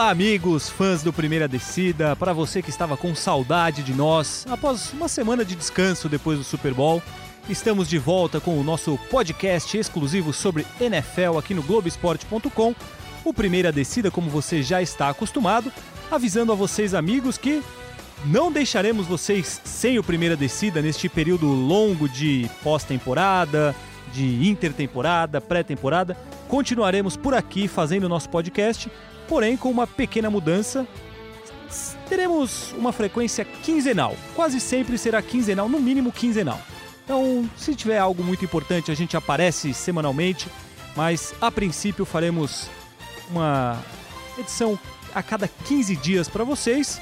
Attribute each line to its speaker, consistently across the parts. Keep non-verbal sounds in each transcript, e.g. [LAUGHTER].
Speaker 1: Olá, amigos, fãs do Primeira Descida. Para você que estava com saudade de nós, após uma semana de descanso depois do Super Bowl, estamos de volta com o nosso podcast exclusivo sobre NFL aqui no Globoesporte.com. O Primeira Descida, como você já está acostumado, avisando a vocês, amigos, que não deixaremos vocês sem o Primeira Descida neste período longo de pós-temporada, de intertemporada, pré-temporada. Continuaremos por aqui fazendo o nosso podcast porém com uma pequena mudança. Teremos uma frequência quinzenal, quase sempre será quinzenal, no mínimo quinzenal. Então, se tiver algo muito importante, a gente aparece semanalmente, mas a princípio faremos uma edição a cada 15 dias para vocês.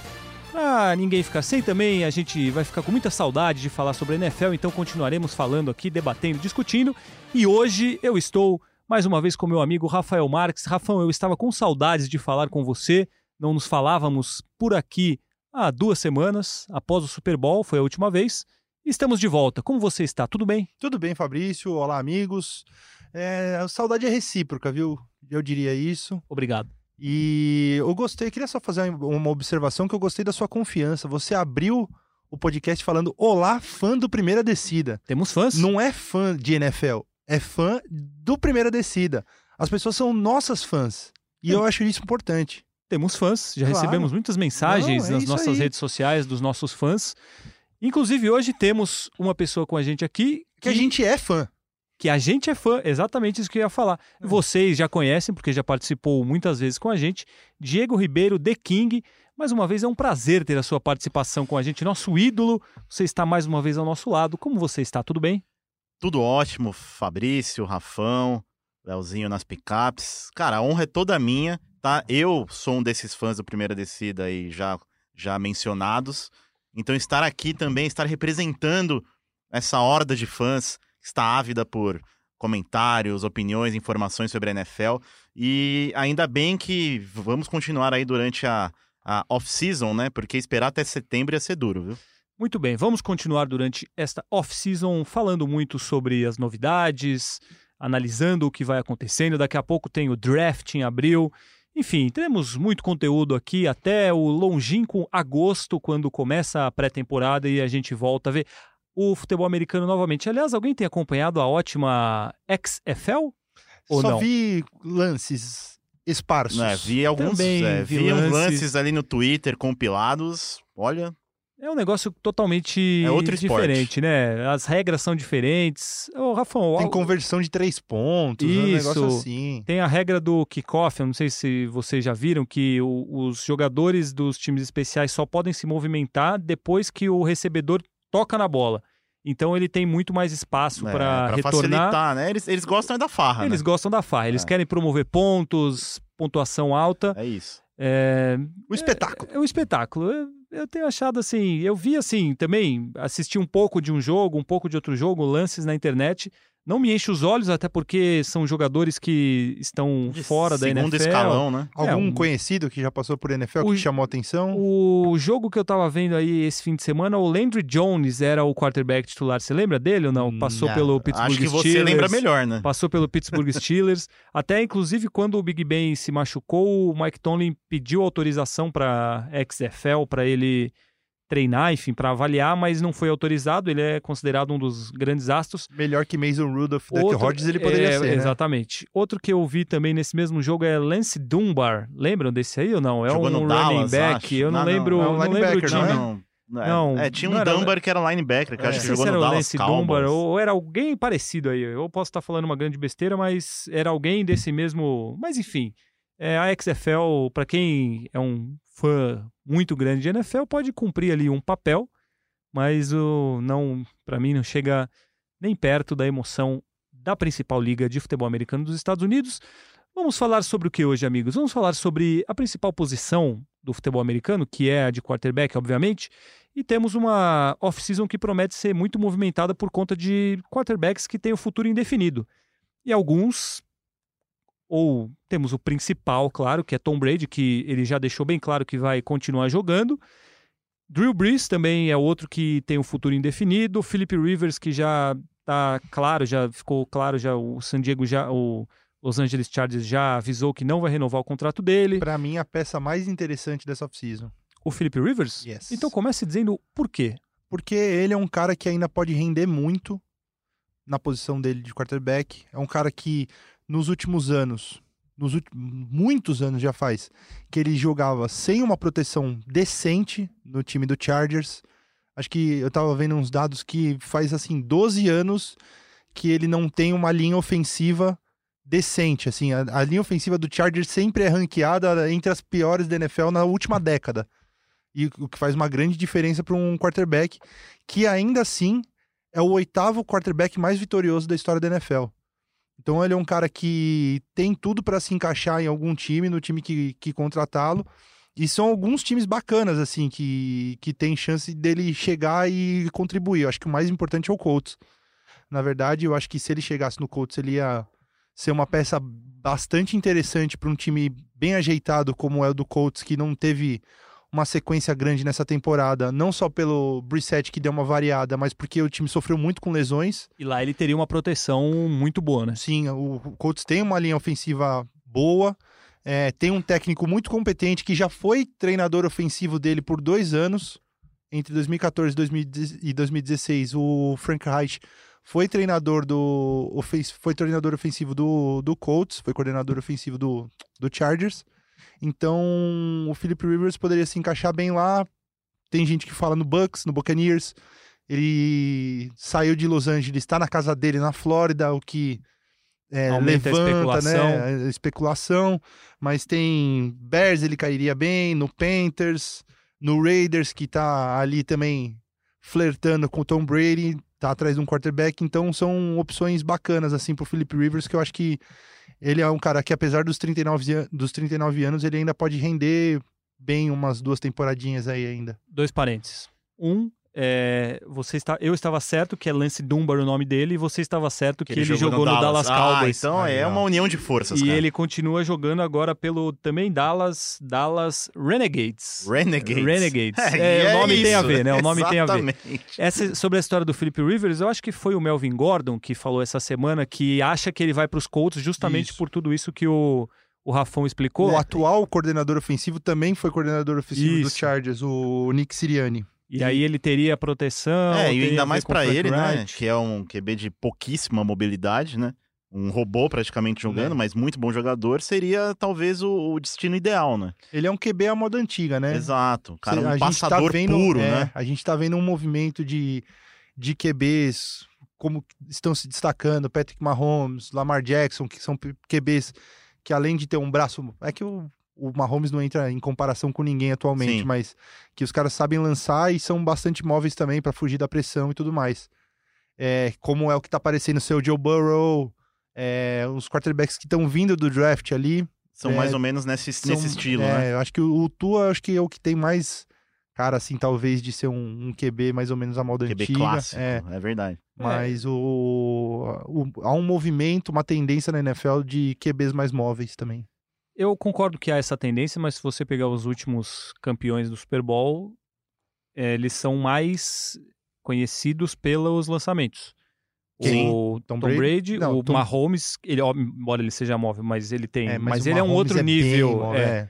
Speaker 1: Pra ninguém ficar sem também, a gente vai ficar com muita saudade de falar sobre a NFL, então continuaremos falando aqui, debatendo, discutindo. E hoje eu estou mais uma vez com meu amigo Rafael Marques. Rafão, eu estava com saudades de falar com você. Não nos falávamos por aqui há duas semanas, após o Super Bowl, foi a última vez. Estamos de volta. Como você está? Tudo bem?
Speaker 2: Tudo bem, Fabrício. Olá, amigos. É, a saudade é recíproca, viu? Eu diria isso.
Speaker 1: Obrigado.
Speaker 2: E eu gostei, queria só fazer uma observação que eu gostei da sua confiança. Você abriu o podcast falando Olá, fã do Primeira Descida.
Speaker 1: Temos fãs?
Speaker 2: Não é fã de NFL, é fã do Primeira Descida. As pessoas são nossas fãs. E é. eu acho isso importante.
Speaker 1: Temos fãs, já claro. recebemos muitas mensagens Não, é nas nossas aí. redes sociais dos nossos fãs. Inclusive, hoje temos uma pessoa com a gente aqui.
Speaker 2: Que, que a gente é fã.
Speaker 1: Que a gente é fã, exatamente isso que eu ia falar. É. Vocês já conhecem, porque já participou muitas vezes com a gente. Diego Ribeiro, The King. Mais uma vez é um prazer ter a sua participação com a gente, nosso ídolo. Você está mais uma vez ao nosso lado. Como você está? Tudo bem?
Speaker 3: Tudo ótimo, Fabrício, Rafão, Leozinho nas picapes. Cara, a honra é toda minha, tá? Eu sou um desses fãs do Primeira Descida aí já, já mencionados. Então estar aqui também, estar representando essa horda de fãs que está ávida por comentários, opiniões, informações sobre a NFL. E ainda bem que vamos continuar aí durante a, a off-season, né? Porque esperar até setembro ia ser duro, viu?
Speaker 1: Muito bem, vamos continuar durante esta off-season falando muito sobre as novidades, analisando o que vai acontecendo. Daqui a pouco tem o draft em abril. Enfim, teremos muito conteúdo aqui até o longínquo agosto, quando começa a pré-temporada e a gente volta a ver o futebol americano novamente. Aliás, alguém tem acompanhado a ótima XFL?
Speaker 2: Ou
Speaker 1: Só não?
Speaker 2: vi lances esparsos.
Speaker 3: É, vi alguns Também, é, vi, vi lances... lances ali no Twitter compilados. Olha,
Speaker 1: é um negócio totalmente
Speaker 3: é outro
Speaker 1: diferente, né? As regras são diferentes. Ô, Rafão,
Speaker 2: tem conversão de três pontos, Isso. um negócio assim.
Speaker 1: Tem a regra do kickoff, eu não sei se vocês já viram, que o, os jogadores dos times especiais só podem se movimentar depois que o recebedor toca na bola. Então ele tem muito mais espaço é, para retornar.
Speaker 3: facilitar, né? Eles, eles gostam da farra,
Speaker 1: Eles
Speaker 3: né?
Speaker 1: gostam da farra. Eles é. querem promover pontos, pontuação alta.
Speaker 3: É isso.
Speaker 1: É,
Speaker 2: o espetáculo.
Speaker 1: É, é o espetáculo eu tenho achado assim, eu vi assim também, assisti um pouco de um jogo, um pouco de outro jogo, lances na internet. Não me enche os olhos, até porque são jogadores que estão de fora da NFL.
Speaker 3: Segundo escalão, né?
Speaker 2: Algum é, um... conhecido que já passou por NFL o... que chamou a atenção?
Speaker 1: O jogo que eu tava vendo aí esse fim de semana, o Landry Jones era o quarterback titular. Você lembra dele ou não? Passou não, pelo Pittsburgh
Speaker 3: Steelers.
Speaker 1: Acho que
Speaker 3: você lembra melhor, né?
Speaker 1: Passou pelo Pittsburgh [LAUGHS] Steelers. até, inclusive, quando o Big Ben se machucou, o Mike Tomlin pediu autorização para XFL, para ele treinar, enfim, para avaliar, mas não foi autorizado. Ele é considerado um dos grandes astros.
Speaker 2: Melhor que Mason Rudolph, Duck Hodges ele poderia
Speaker 1: é,
Speaker 2: ser, né?
Speaker 1: Exatamente. Outro que eu vi também nesse mesmo jogo é Lance Dunbar. Lembram desse aí ou não? É
Speaker 3: Jogou
Speaker 1: um running
Speaker 3: Dallas,
Speaker 1: back.
Speaker 3: Acho.
Speaker 1: Eu não,
Speaker 3: não
Speaker 1: lembro,
Speaker 2: não,
Speaker 1: não, não lembro o time.
Speaker 3: Não, não. É, não, é, tinha um Dunbar que era linebacker, que é, acho que jogou no Dallas Lance Cowboys. Dunbar,
Speaker 1: ou era alguém parecido aí. Eu posso estar falando uma grande besteira, mas era alguém desse mesmo... Mas enfim, é, a XFL, para quem é um fã muito grande de NFL, pode cumprir ali um papel mas o não, para mim não chega nem perto da emoção da principal liga de futebol americano dos Estados Unidos. Vamos falar sobre o que hoje, amigos? Vamos falar sobre a principal posição do futebol americano, que é a de quarterback, obviamente, e temos uma off-season que promete ser muito movimentada por conta de quarterbacks que têm o futuro indefinido. E alguns, ou temos o principal, claro, que é Tom Brady, que ele já deixou bem claro que vai continuar jogando, Drew Brees também é outro que tem um futuro indefinido. Philip Rivers, que já tá claro, já ficou claro, já o San Diego já. O Los Angeles Chargers já avisou que não vai renovar o contrato dele.
Speaker 2: Pra mim, a peça mais interessante dessa off-season.
Speaker 1: O Philip Rivers?
Speaker 2: Yes.
Speaker 1: Então comece dizendo por quê.
Speaker 2: Porque ele é um cara que ainda pode render muito na posição dele de quarterback. É um cara que nos últimos anos, nos últimos, muitos anos já faz, que ele jogava sem uma proteção decente no time do Chargers. Acho que eu tava vendo uns dados que faz assim 12 anos que ele não tem uma linha ofensiva decente, assim, a, a linha ofensiva do Chargers sempre é ranqueada entre as piores da NFL na última década. E o que faz uma grande diferença para um quarterback que ainda assim é o oitavo quarterback mais vitorioso da história da NFL. Então ele é um cara que tem tudo para se encaixar em algum time, no time que, que contratá-lo. E são alguns times bacanas, assim, que, que tem chance dele chegar e contribuir. Eu acho que o mais importante é o Colts. Na verdade, eu acho que se ele chegasse no Colts, ele ia ser uma peça bastante interessante para um time bem ajeitado como é o do Colts, que não teve uma sequência grande nessa temporada, não só pelo Brissett que deu uma variada, mas porque o time sofreu muito com lesões.
Speaker 1: E lá ele teria uma proteção muito boa, né?
Speaker 2: Sim, o Colts tem uma linha ofensiva boa, é, tem um técnico muito competente que já foi treinador ofensivo dele por dois anos, entre 2014 e 2016. O Frank Reich foi treinador do foi treinador ofensivo do, do Colts, foi coordenador ofensivo do, do Chargers. Então, o Philip Rivers poderia se encaixar bem lá. Tem gente que fala no Bucks, no Buccaneers. Ele saiu de Los Angeles, está na casa dele na Flórida, o que é, levanta, a especulação. né, a especulação. Mas tem Bears, ele cairia bem, no Panthers, no Raiders, que tá ali também flertando com o Tom Brady, tá atrás de um quarterback. Então, são opções bacanas, assim, pro Philip Rivers, que eu acho que ele é um cara que, apesar dos 39, dos 39 anos, ele ainda pode render bem umas duas temporadinhas aí ainda.
Speaker 1: Dois parênteses. Um, é, você está, eu estava certo que é Lance Dunbar o nome dele, e você estava certo que, que ele, ele, jogou, no, no Dallas, Dallas ah, Cowboys.
Speaker 3: então é uma união de forças.
Speaker 1: E
Speaker 3: cara.
Speaker 1: ele continua jogando agora pelo também Dallas Dallas Renegades.
Speaker 3: Renegades.
Speaker 1: Renegades. [LAUGHS] É, é, o nome é tem a ver, né? O nome Exatamente. tem a ver. Essa, sobre a história do Philip Rivers, eu acho que foi o Melvin Gordon que falou essa semana que acha que ele vai para os Colts justamente isso. por tudo isso que o o Rafão explicou.
Speaker 2: O atual coordenador ofensivo também foi coordenador ofensivo Isso. do Chargers, o Nick Sirianni.
Speaker 1: E, e aí ele teria proteção.
Speaker 3: É, e ainda mais para ele, né? Que é um QB de pouquíssima mobilidade, né? Um robô praticamente jogando, é. mas muito bom jogador, seria talvez o, o, destino ideal, né?
Speaker 2: Ele é um QB à moda antiga, né?
Speaker 3: Exato. Cara, um a passador tá vendo, puro, é, né?
Speaker 2: A gente tá vendo um movimento de, de QBs como estão se destacando, Patrick Mahomes, Lamar Jackson, que são QBs que além de ter um braço. É que o o Mahomes não entra em comparação com ninguém atualmente, Sim. mas que os caras sabem lançar e são bastante móveis também para fugir da pressão e tudo mais. É, como é o que tá aparecendo seu Joe Burrow, é, os quarterbacks que estão vindo do draft ali.
Speaker 3: São
Speaker 2: é,
Speaker 3: mais ou menos nesse, são, nesse estilo,
Speaker 2: é,
Speaker 3: né?
Speaker 2: Eu acho que o, o Tua acho que é o que tem mais cara, assim, talvez de ser um, um QB mais ou menos a moda
Speaker 3: QB
Speaker 2: antiga.
Speaker 3: clássico, é, é verdade.
Speaker 2: Mas o, o, há um movimento, uma tendência na NFL de QBs mais móveis também.
Speaker 1: Eu concordo que há essa tendência, mas se você pegar os últimos campeões do Super Bowl, é, eles são mais conhecidos pelos lançamentos.
Speaker 2: Quem?
Speaker 1: O Tom, Tom Brady, Brady Não, o Tom... Mahomes, ele, embora ele seja móvel, mas ele tem. É, mas, mas ele é um outro é nível. Móvel, é.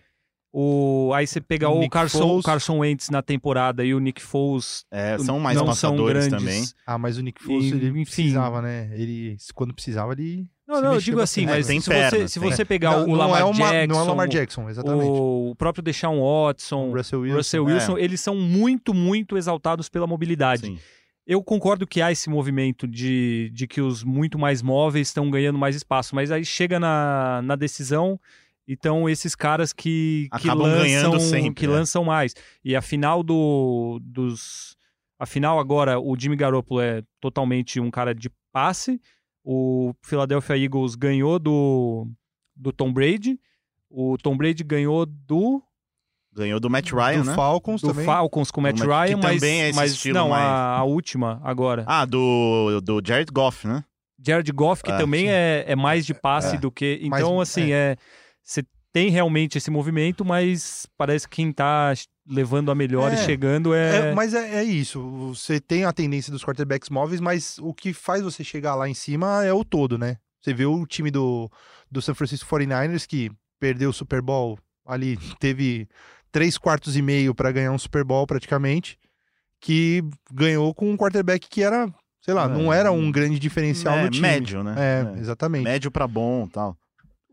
Speaker 1: O, aí você pegar o, o Carson, Foles... Carson Wentz na temporada e o Nick Foles.
Speaker 3: É, são mais passadores também.
Speaker 2: Ah, mas o Nick Foles, e, ele enfim, precisava, né? Ele, quando precisava, ele
Speaker 1: não, não, eu digo assim, mas se, você, se você pegar não, o Lamar não é uma, Jackson...
Speaker 2: Não é o Lamar Jackson, exatamente.
Speaker 1: O próprio Deshaun Watson, o Russell Wilson, Russell Wilson é. eles são muito, muito exaltados pela mobilidade. Sim. Eu concordo que há esse movimento de, de que os muito mais móveis estão ganhando mais espaço, mas aí chega na, na decisão, então esses caras que, que lançam sempre, que é. lançam mais. E a final do, dos... A final agora, o Jimmy Garoppolo é totalmente um cara de passe, o Philadelphia Eagles ganhou do, do Tom Brady. O Tom Brady ganhou do.
Speaker 3: Ganhou do Matt Ryan,
Speaker 2: do
Speaker 3: né?
Speaker 2: Falcons
Speaker 1: do
Speaker 2: também.
Speaker 1: Falcons com o Matt Ryan, mas, também é esse mas não, mais... a, a, última agora.
Speaker 3: Ah, do, do Jared Goff, né?
Speaker 1: Jared Goff, que ah, também é, é mais de passe é. do que. Então, mas, assim, é. Você tem realmente esse movimento, mas parece que quem tá levando a melhor é, e chegando é...
Speaker 2: é mas é, é, isso. Você tem a tendência dos quarterbacks móveis, mas o que faz você chegar lá em cima é o todo, né? Você vê o time do, do San Francisco 49ers que perdeu o Super Bowl ali, [LAUGHS] teve três quartos e meio para ganhar um Super Bowl praticamente, que ganhou com um quarterback que era, sei lá,
Speaker 3: É,
Speaker 2: não era um grande diferencial
Speaker 3: é,
Speaker 2: no time.
Speaker 3: médio, né?
Speaker 2: É, exatamente.
Speaker 3: Médio pra bom tal.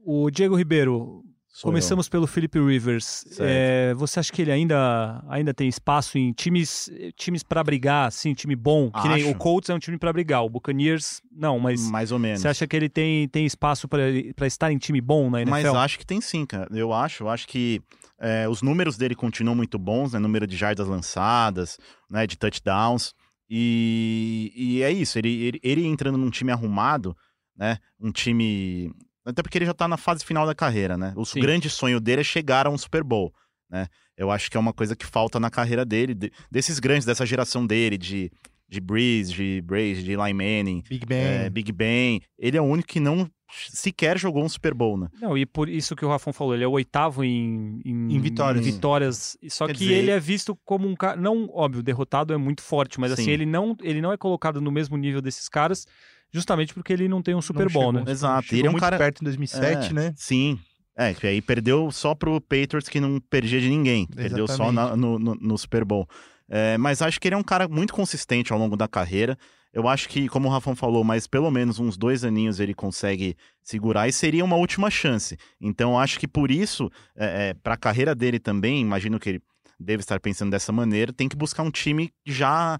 Speaker 1: O Diego Ribeiro,
Speaker 3: Sou
Speaker 1: começamos pelo Felipe Rivers. É, você acha que ele ainda, ainda tem espaço em times, times para brigar, assim, time bom? Que nem o Colts é um time para brigar, o Buccaneers não,
Speaker 3: eu.
Speaker 1: mas
Speaker 3: Mais ou menos.
Speaker 1: você acha que ele tem, tem espaço para estar em time bom na NFL?
Speaker 3: Mas acho que tem sim, cara. Eu acho, eu acho que é, os números dele continuam muito bons, né? Número de jardas lançadas, né? De touchdowns. E, e é isso, ele, ele, ele entrando num time arrumado, né? Um time. Até porque ele já tá na fase final da carreira, né? O
Speaker 1: Sim.
Speaker 3: grande sonho dele é chegar a um Super Bowl, né? Eu acho que é uma coisa que falta na carreira dele, de- desses grandes, dessa geração dele, de, de Breeze, de Brace, de Eli Manning,
Speaker 2: Big Ben.
Speaker 3: é, Big Ben. Ele é o único que não sequer jogou um Super Bowl, né?
Speaker 1: Não, e por isso que o Rafão falou, ele é o oitavo em,
Speaker 2: Em vitórias.
Speaker 1: vitórias. Só
Speaker 3: Quer
Speaker 1: que
Speaker 3: dizer-
Speaker 1: ele é visto como um cara. Não, óbvio, derrotado é muito forte, mas assim,
Speaker 3: Sim.
Speaker 1: ele não, ele não é colocado no mesmo nível desses caras, justamente porque ele não tem um Super Bowl, né?
Speaker 3: Exato.
Speaker 2: Chegou
Speaker 3: Ele é um
Speaker 2: muito
Speaker 3: cara-
Speaker 2: perto em 2007,
Speaker 3: É,
Speaker 2: né?
Speaker 3: Sim. É, que aí perdeu só pro Patriots que não perdia de ninguém. Perdeu só na- no, no- no Super Bowl. É, mas acho que ele é um cara muito consistente ao longo da carreira. Eu acho que, como o Rafão falou, mas pelo menos uns dois aninhos ele consegue segurar e seria uma última chance. Então acho que por isso, é, para a carreira dele também, imagino que ele deve estar pensando dessa maneira, tem que buscar um time já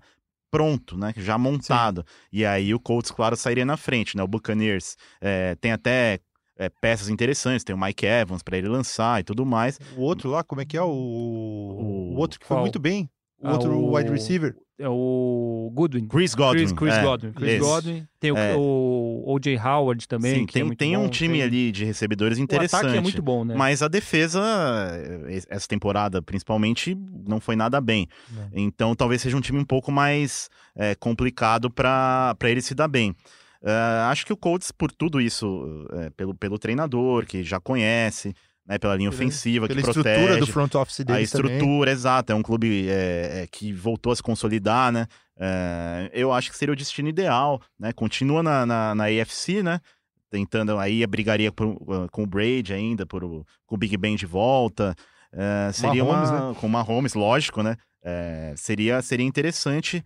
Speaker 3: pronto, né? Já montado. E aí o Colts, claro, sairia na frente, né? O Buccaneers é, tem até é, peças interessantes, tem o Mike Evans para ele lançar e tudo mais.
Speaker 2: O outro lá, como é que é? O, o outro que foi
Speaker 1: Qual?
Speaker 2: muito bem. O
Speaker 1: Ah,
Speaker 2: outro
Speaker 1: o-
Speaker 2: wide receiver.
Speaker 1: É o Goodwin.
Speaker 3: Chris Godwin.
Speaker 1: Chris, Chris
Speaker 3: é,
Speaker 1: Godwin. Chris
Speaker 3: esse.
Speaker 1: Godwin. Tem o,
Speaker 3: É.
Speaker 1: o O.J. Howard também,
Speaker 3: Sim, tem,
Speaker 1: é
Speaker 3: tem um time
Speaker 1: Tem-
Speaker 3: ali de recebedores
Speaker 1: O
Speaker 3: interessante.
Speaker 1: ataque é muito bom, né?
Speaker 3: Mas a defesa, eh, essa temporada principalmente, não foi nada bem.
Speaker 2: Não.
Speaker 3: Então talvez seja um time um pouco mais eh, complicado para ele se dar bem. Eh, acho que o Colts, por tudo isso, pelo, pelo treinador, que já conhece, né, pela linha ofensiva,
Speaker 2: Pela
Speaker 3: que
Speaker 2: estrutura
Speaker 3: protege,
Speaker 2: do front office
Speaker 3: a
Speaker 2: deles também.
Speaker 3: estrutura, exato. É um clube é, é, que voltou a se consolidar, né? É, eu acho que seria o destino ideal, né? Continua na, na, na AFC, né? Tentando aí, brigaria por- uh, com o Brady ainda, por, com o Big Ben de volta. É, seria
Speaker 2: Mahomes,
Speaker 3: uma, com o Mahomes, lógico, né? É, seria, seria interessante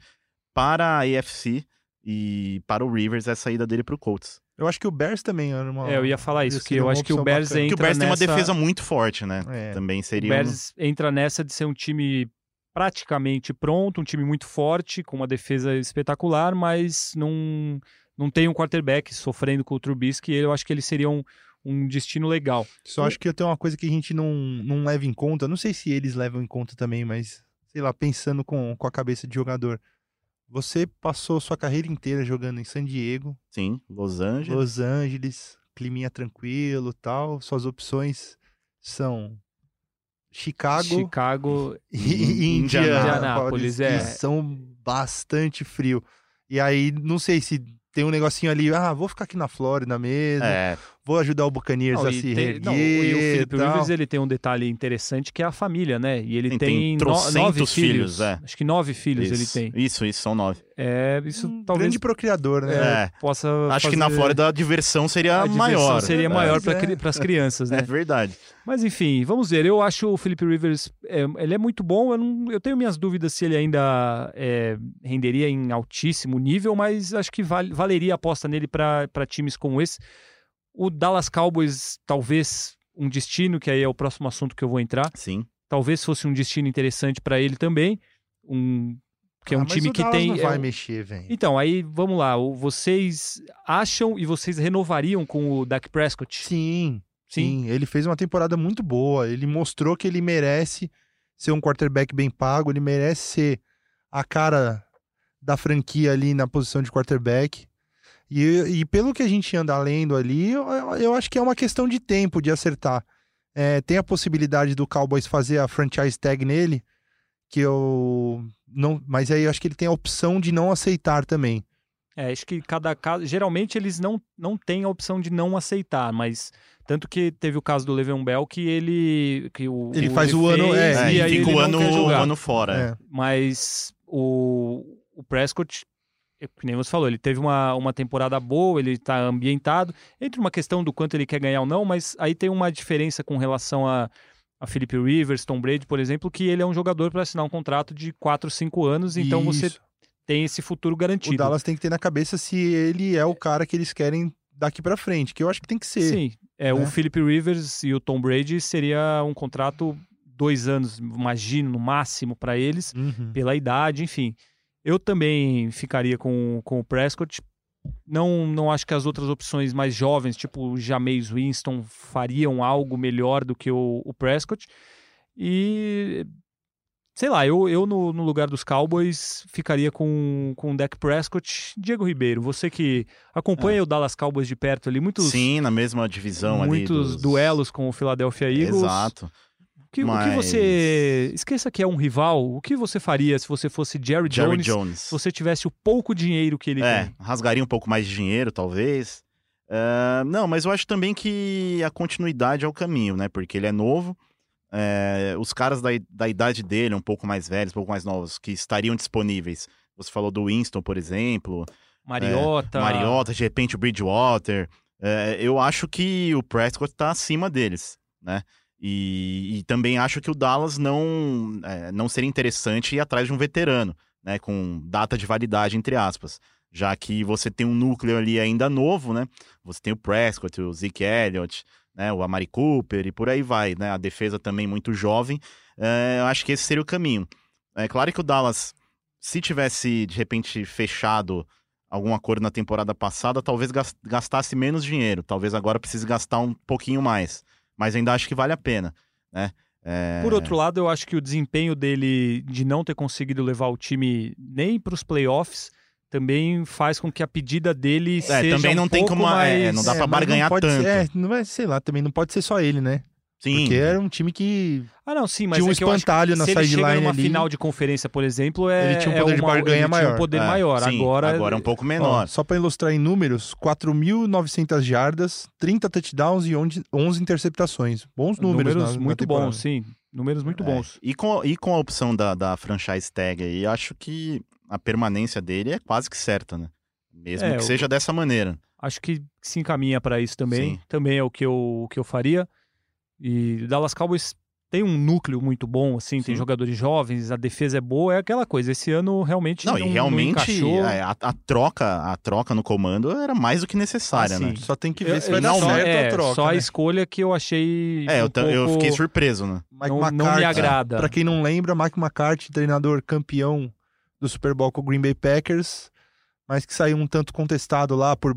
Speaker 3: para a AFC e para o Rivers a saída dele para o Colts.
Speaker 2: Eu acho que o Bears também era uma.
Speaker 1: É, eu ia falar isso, que eu acho que o Bears
Speaker 2: bacana.
Speaker 1: entra
Speaker 3: Porque o Bears tem uma
Speaker 1: nessa...
Speaker 3: defesa muito forte, né?
Speaker 2: É.
Speaker 3: Também
Speaker 1: O
Speaker 3: seria. um-
Speaker 1: Bears entra nessa de ser um time praticamente pronto, um time muito forte, com uma defesa espetacular, mas não, não tem um quarterback sofrendo com o Trubisky, eu acho que ele seria um, um destino legal.
Speaker 2: Só acho que tem uma coisa que a gente não, não leva em conta. Não sei se eles levam em conta também, mas sei lá, pensando com, com a cabeça de jogador. Você passou sua carreira inteira jogando em San Diego,
Speaker 3: Sim, Los Angeles.
Speaker 2: Los Angeles, climinha tranquilo tal. Suas opções são Chicago,
Speaker 1: Chicago,
Speaker 2: e
Speaker 3: Indianápolis,
Speaker 2: Indianápolis,
Speaker 1: é.
Speaker 2: que são bastante frio. E aí, não sei se tem um negocinho ali, ah, vou ficar aqui na Flórida mesmo,
Speaker 3: É,
Speaker 2: vou ajudar o Buccaneers
Speaker 1: Não,
Speaker 2: a se
Speaker 1: tem-
Speaker 2: reerguer
Speaker 1: não, e o Felipe
Speaker 2: tal.
Speaker 1: Rivers ele tem um detalhe interessante que é a família, né? E ele
Speaker 3: Tem-
Speaker 1: tem,
Speaker 3: tem
Speaker 1: no-
Speaker 3: trocentos
Speaker 1: nove filhos.
Speaker 3: filhos, é.
Speaker 1: Acho que nove filhos
Speaker 3: isso,
Speaker 1: ele tem.
Speaker 3: Isso, isso, são nove.
Speaker 1: É, isso
Speaker 2: Um
Speaker 1: talvez
Speaker 2: grande procriador, né?
Speaker 3: É.
Speaker 1: possa.
Speaker 3: Acho que na
Speaker 1: fazer-
Speaker 3: Flórida a diversão seria
Speaker 1: a diversão
Speaker 3: maior.
Speaker 1: seria
Speaker 3: É.
Speaker 1: maior
Speaker 2: Mas é.
Speaker 1: para as crianças, [LAUGHS] né?
Speaker 3: É verdade.
Speaker 1: Mas enfim, vamos ver. Eu acho o Felipe Rivers, é, ele é muito bom. Eu, não- eu tenho minhas dúvidas se ele ainda é, renderia em altíssimo nível, mas acho que val- valeria a aposta nele para times como esse. O Dallas Cowboys, talvez um destino, que aí é o próximo assunto que eu vou entrar.
Speaker 3: Sim.
Speaker 1: Talvez fosse um destino interessante para ele também. Um, que é
Speaker 2: Ah,
Speaker 1: um
Speaker 2: mas
Speaker 1: time
Speaker 2: o
Speaker 1: que
Speaker 2: Dallas
Speaker 1: tem.
Speaker 2: não
Speaker 1: é
Speaker 2: vai
Speaker 1: um-
Speaker 2: mexer, velho.
Speaker 1: Então, aí vamos lá. Vocês acham e vocês renovariam com o Dak Prescott?
Speaker 2: Sim, sim, Ele fez uma temporada muito boa. Ele mostrou que ele merece ser um quarterback bem pago. Ele merece ser a cara da franquia ali na posição de quarterback. E, e pelo que a gente anda lendo ali, eu, eu acho que é uma questão de tempo de acertar. É, tem a possibilidade do Cowboys fazer a franchise tag nele, que eu não. Mas aí eu acho que ele tem a opção de não aceitar também.
Speaker 1: É, acho que cada caso. Geralmente eles não, não têm a opção de não aceitar, mas. Tanto que teve o caso do Le'Veon Bell que ele. Que o,
Speaker 2: Ele faz o ano, é,
Speaker 3: É,
Speaker 1: e aí
Speaker 3: fica
Speaker 1: ele
Speaker 3: o ano, o ano fora. é.
Speaker 2: É.
Speaker 1: Mas o, o Prescott é, que nem você falou, ele teve uma, uma temporada boa, ele está ambientado. Entre uma questão do quanto ele quer ganhar ou não, mas aí tem uma diferença com relação a, a Philip Rivers, Tom Brady, por exemplo, que ele é um jogador para assinar um contrato de 4, 5 anos, então você
Speaker 2: Isso.
Speaker 1: tem esse futuro garantido.
Speaker 2: O Dallas tem que ter na cabeça se ele é o cara que eles querem daqui pra frente, que eu acho que tem que ser.
Speaker 1: Sim, é, o
Speaker 2: né?
Speaker 1: Philip Rivers e o Tom Brady seria um contrato dois anos, imagino, no máximo para eles,
Speaker 2: Uhum.
Speaker 1: pela idade, enfim. Eu também ficaria com, com o Prescott. Não, não acho que as outras opções mais jovens, tipo Jameis Winston, fariam algo melhor do que o, o Prescott. E sei lá, eu, eu no, no lugar dos Cowboys ficaria com, com o Dak Prescott. Diego Ribeiro, você que acompanha o Dallas Cowboys de perto ali, muitos,
Speaker 3: Sim, na mesma divisão ali.
Speaker 1: muitos
Speaker 3: dos-
Speaker 1: duelos com o Philadelphia Eagles.
Speaker 3: Exato.
Speaker 1: O que, o que
Speaker 3: Mas-
Speaker 1: você. Esqueça que é um rival. O que você faria se você fosse Jerry,
Speaker 3: Jerry
Speaker 1: Jones,
Speaker 3: Jones.
Speaker 1: se você tivesse o pouco dinheiro que ele
Speaker 3: É,
Speaker 1: tem?
Speaker 3: rasgaria um pouco mais de dinheiro, talvez. É, não, mas eu acho também que a continuidade é o caminho, né? Porque ele é novo. é, os caras da, da idade dele, um pouco mais velhos, um pouco mais novos, que estariam disponíveis. Você falou do Winston, por exemplo.
Speaker 1: Mariota.
Speaker 3: Mariota, de repente o Bridgewater. É, eu acho que o Prescott tá acima deles, né? E, e também acho que o Dallas não, é, não seria interessante ir atrás de um veterano, né? Com data de validade, entre aspas. Já que você tem um núcleo ali ainda novo, né? Você tem o Prescott, o Zeke Elliott, né? o Amari Cooper e por aí vai, né? A defesa também muito jovem. É, eu acho que esse seria o caminho. É claro que o Dallas, se tivesse de repente fechado algum acordo na temporada passada, talvez gas- gastasse menos dinheiro. Talvez agora precise gastar um pouquinho mais. Mas ainda acho que vale a pena, né? É,
Speaker 1: Por outro lado, eu acho que o desempenho dele de não ter conseguido levar o time nem para os playoffs também faz com que a pedida dele seja
Speaker 3: também não
Speaker 1: um
Speaker 3: tem
Speaker 1: pouco
Speaker 3: como-
Speaker 1: mais...
Speaker 3: é, não dá pra
Speaker 2: mas
Speaker 3: barganhar
Speaker 2: pode
Speaker 3: tanto.
Speaker 2: Ser, é, não é, sei lá, também não pode ser só ele, né?
Speaker 3: Sim,
Speaker 2: Porque era um time que
Speaker 1: Ah, não, sim, mas
Speaker 2: tinha um
Speaker 1: é que eu acho que
Speaker 2: espantalho na
Speaker 1: se ele chega
Speaker 2: sideline
Speaker 1: numa
Speaker 2: ali.
Speaker 1: final de conferência, por exemplo, é,
Speaker 2: Ele tinha um
Speaker 1: é
Speaker 2: poder de
Speaker 1: uma-
Speaker 2: barganha
Speaker 1: ele tinha
Speaker 2: maior.
Speaker 1: um poder
Speaker 3: É,
Speaker 1: maior.
Speaker 3: sim,
Speaker 1: agora,
Speaker 3: agora é um pouco
Speaker 2: Ó,
Speaker 3: menor.
Speaker 2: só pra ilustrar em números, 4.900 jardas, 30 touchdowns e 11 11 interceptações. Bons números,
Speaker 1: números
Speaker 2: na-
Speaker 1: muito bons, sim. Números muito
Speaker 3: É,
Speaker 1: bons.
Speaker 3: E, com, e com a opção da, da franchise tag aí, acho que a permanência dele é quase que certa, né? Mesmo
Speaker 1: É,
Speaker 3: que
Speaker 1: o-
Speaker 3: seja dessa maneira.
Speaker 1: Acho que se encaminha para isso também.
Speaker 3: Sim.
Speaker 1: Também é o que eu, o que eu faria. E Dallas Cowboys tem um núcleo muito bom, assim, tem
Speaker 3: Sim.
Speaker 1: jogadores jovens, a defesa é boa, é aquela coisa. Esse ano realmente
Speaker 3: Não,
Speaker 1: não,
Speaker 3: e
Speaker 1: não
Speaker 3: realmente
Speaker 1: encaixou.
Speaker 3: é, a, a troca a troca no comando era mais do que necessária,
Speaker 1: Ah,
Speaker 3: né?
Speaker 2: Só tem que ver
Speaker 1: Eu-
Speaker 2: se vai
Speaker 1: eu-
Speaker 2: dar
Speaker 3: não,
Speaker 2: certo
Speaker 1: é,
Speaker 2: a troca.
Speaker 1: Só a
Speaker 2: né?
Speaker 1: escolha que eu achei.
Speaker 3: É, eu,
Speaker 1: um
Speaker 3: eu
Speaker 1: pouco-
Speaker 3: fiquei surpreso, né?
Speaker 2: Mike
Speaker 1: não, não me
Speaker 2: McCarthy,
Speaker 1: agrada.
Speaker 2: Pra quem não lembra, Mike McCarthy, treinador campeão do Super Bowl com o Green Bay Packers, mas que saiu um tanto contestado lá por,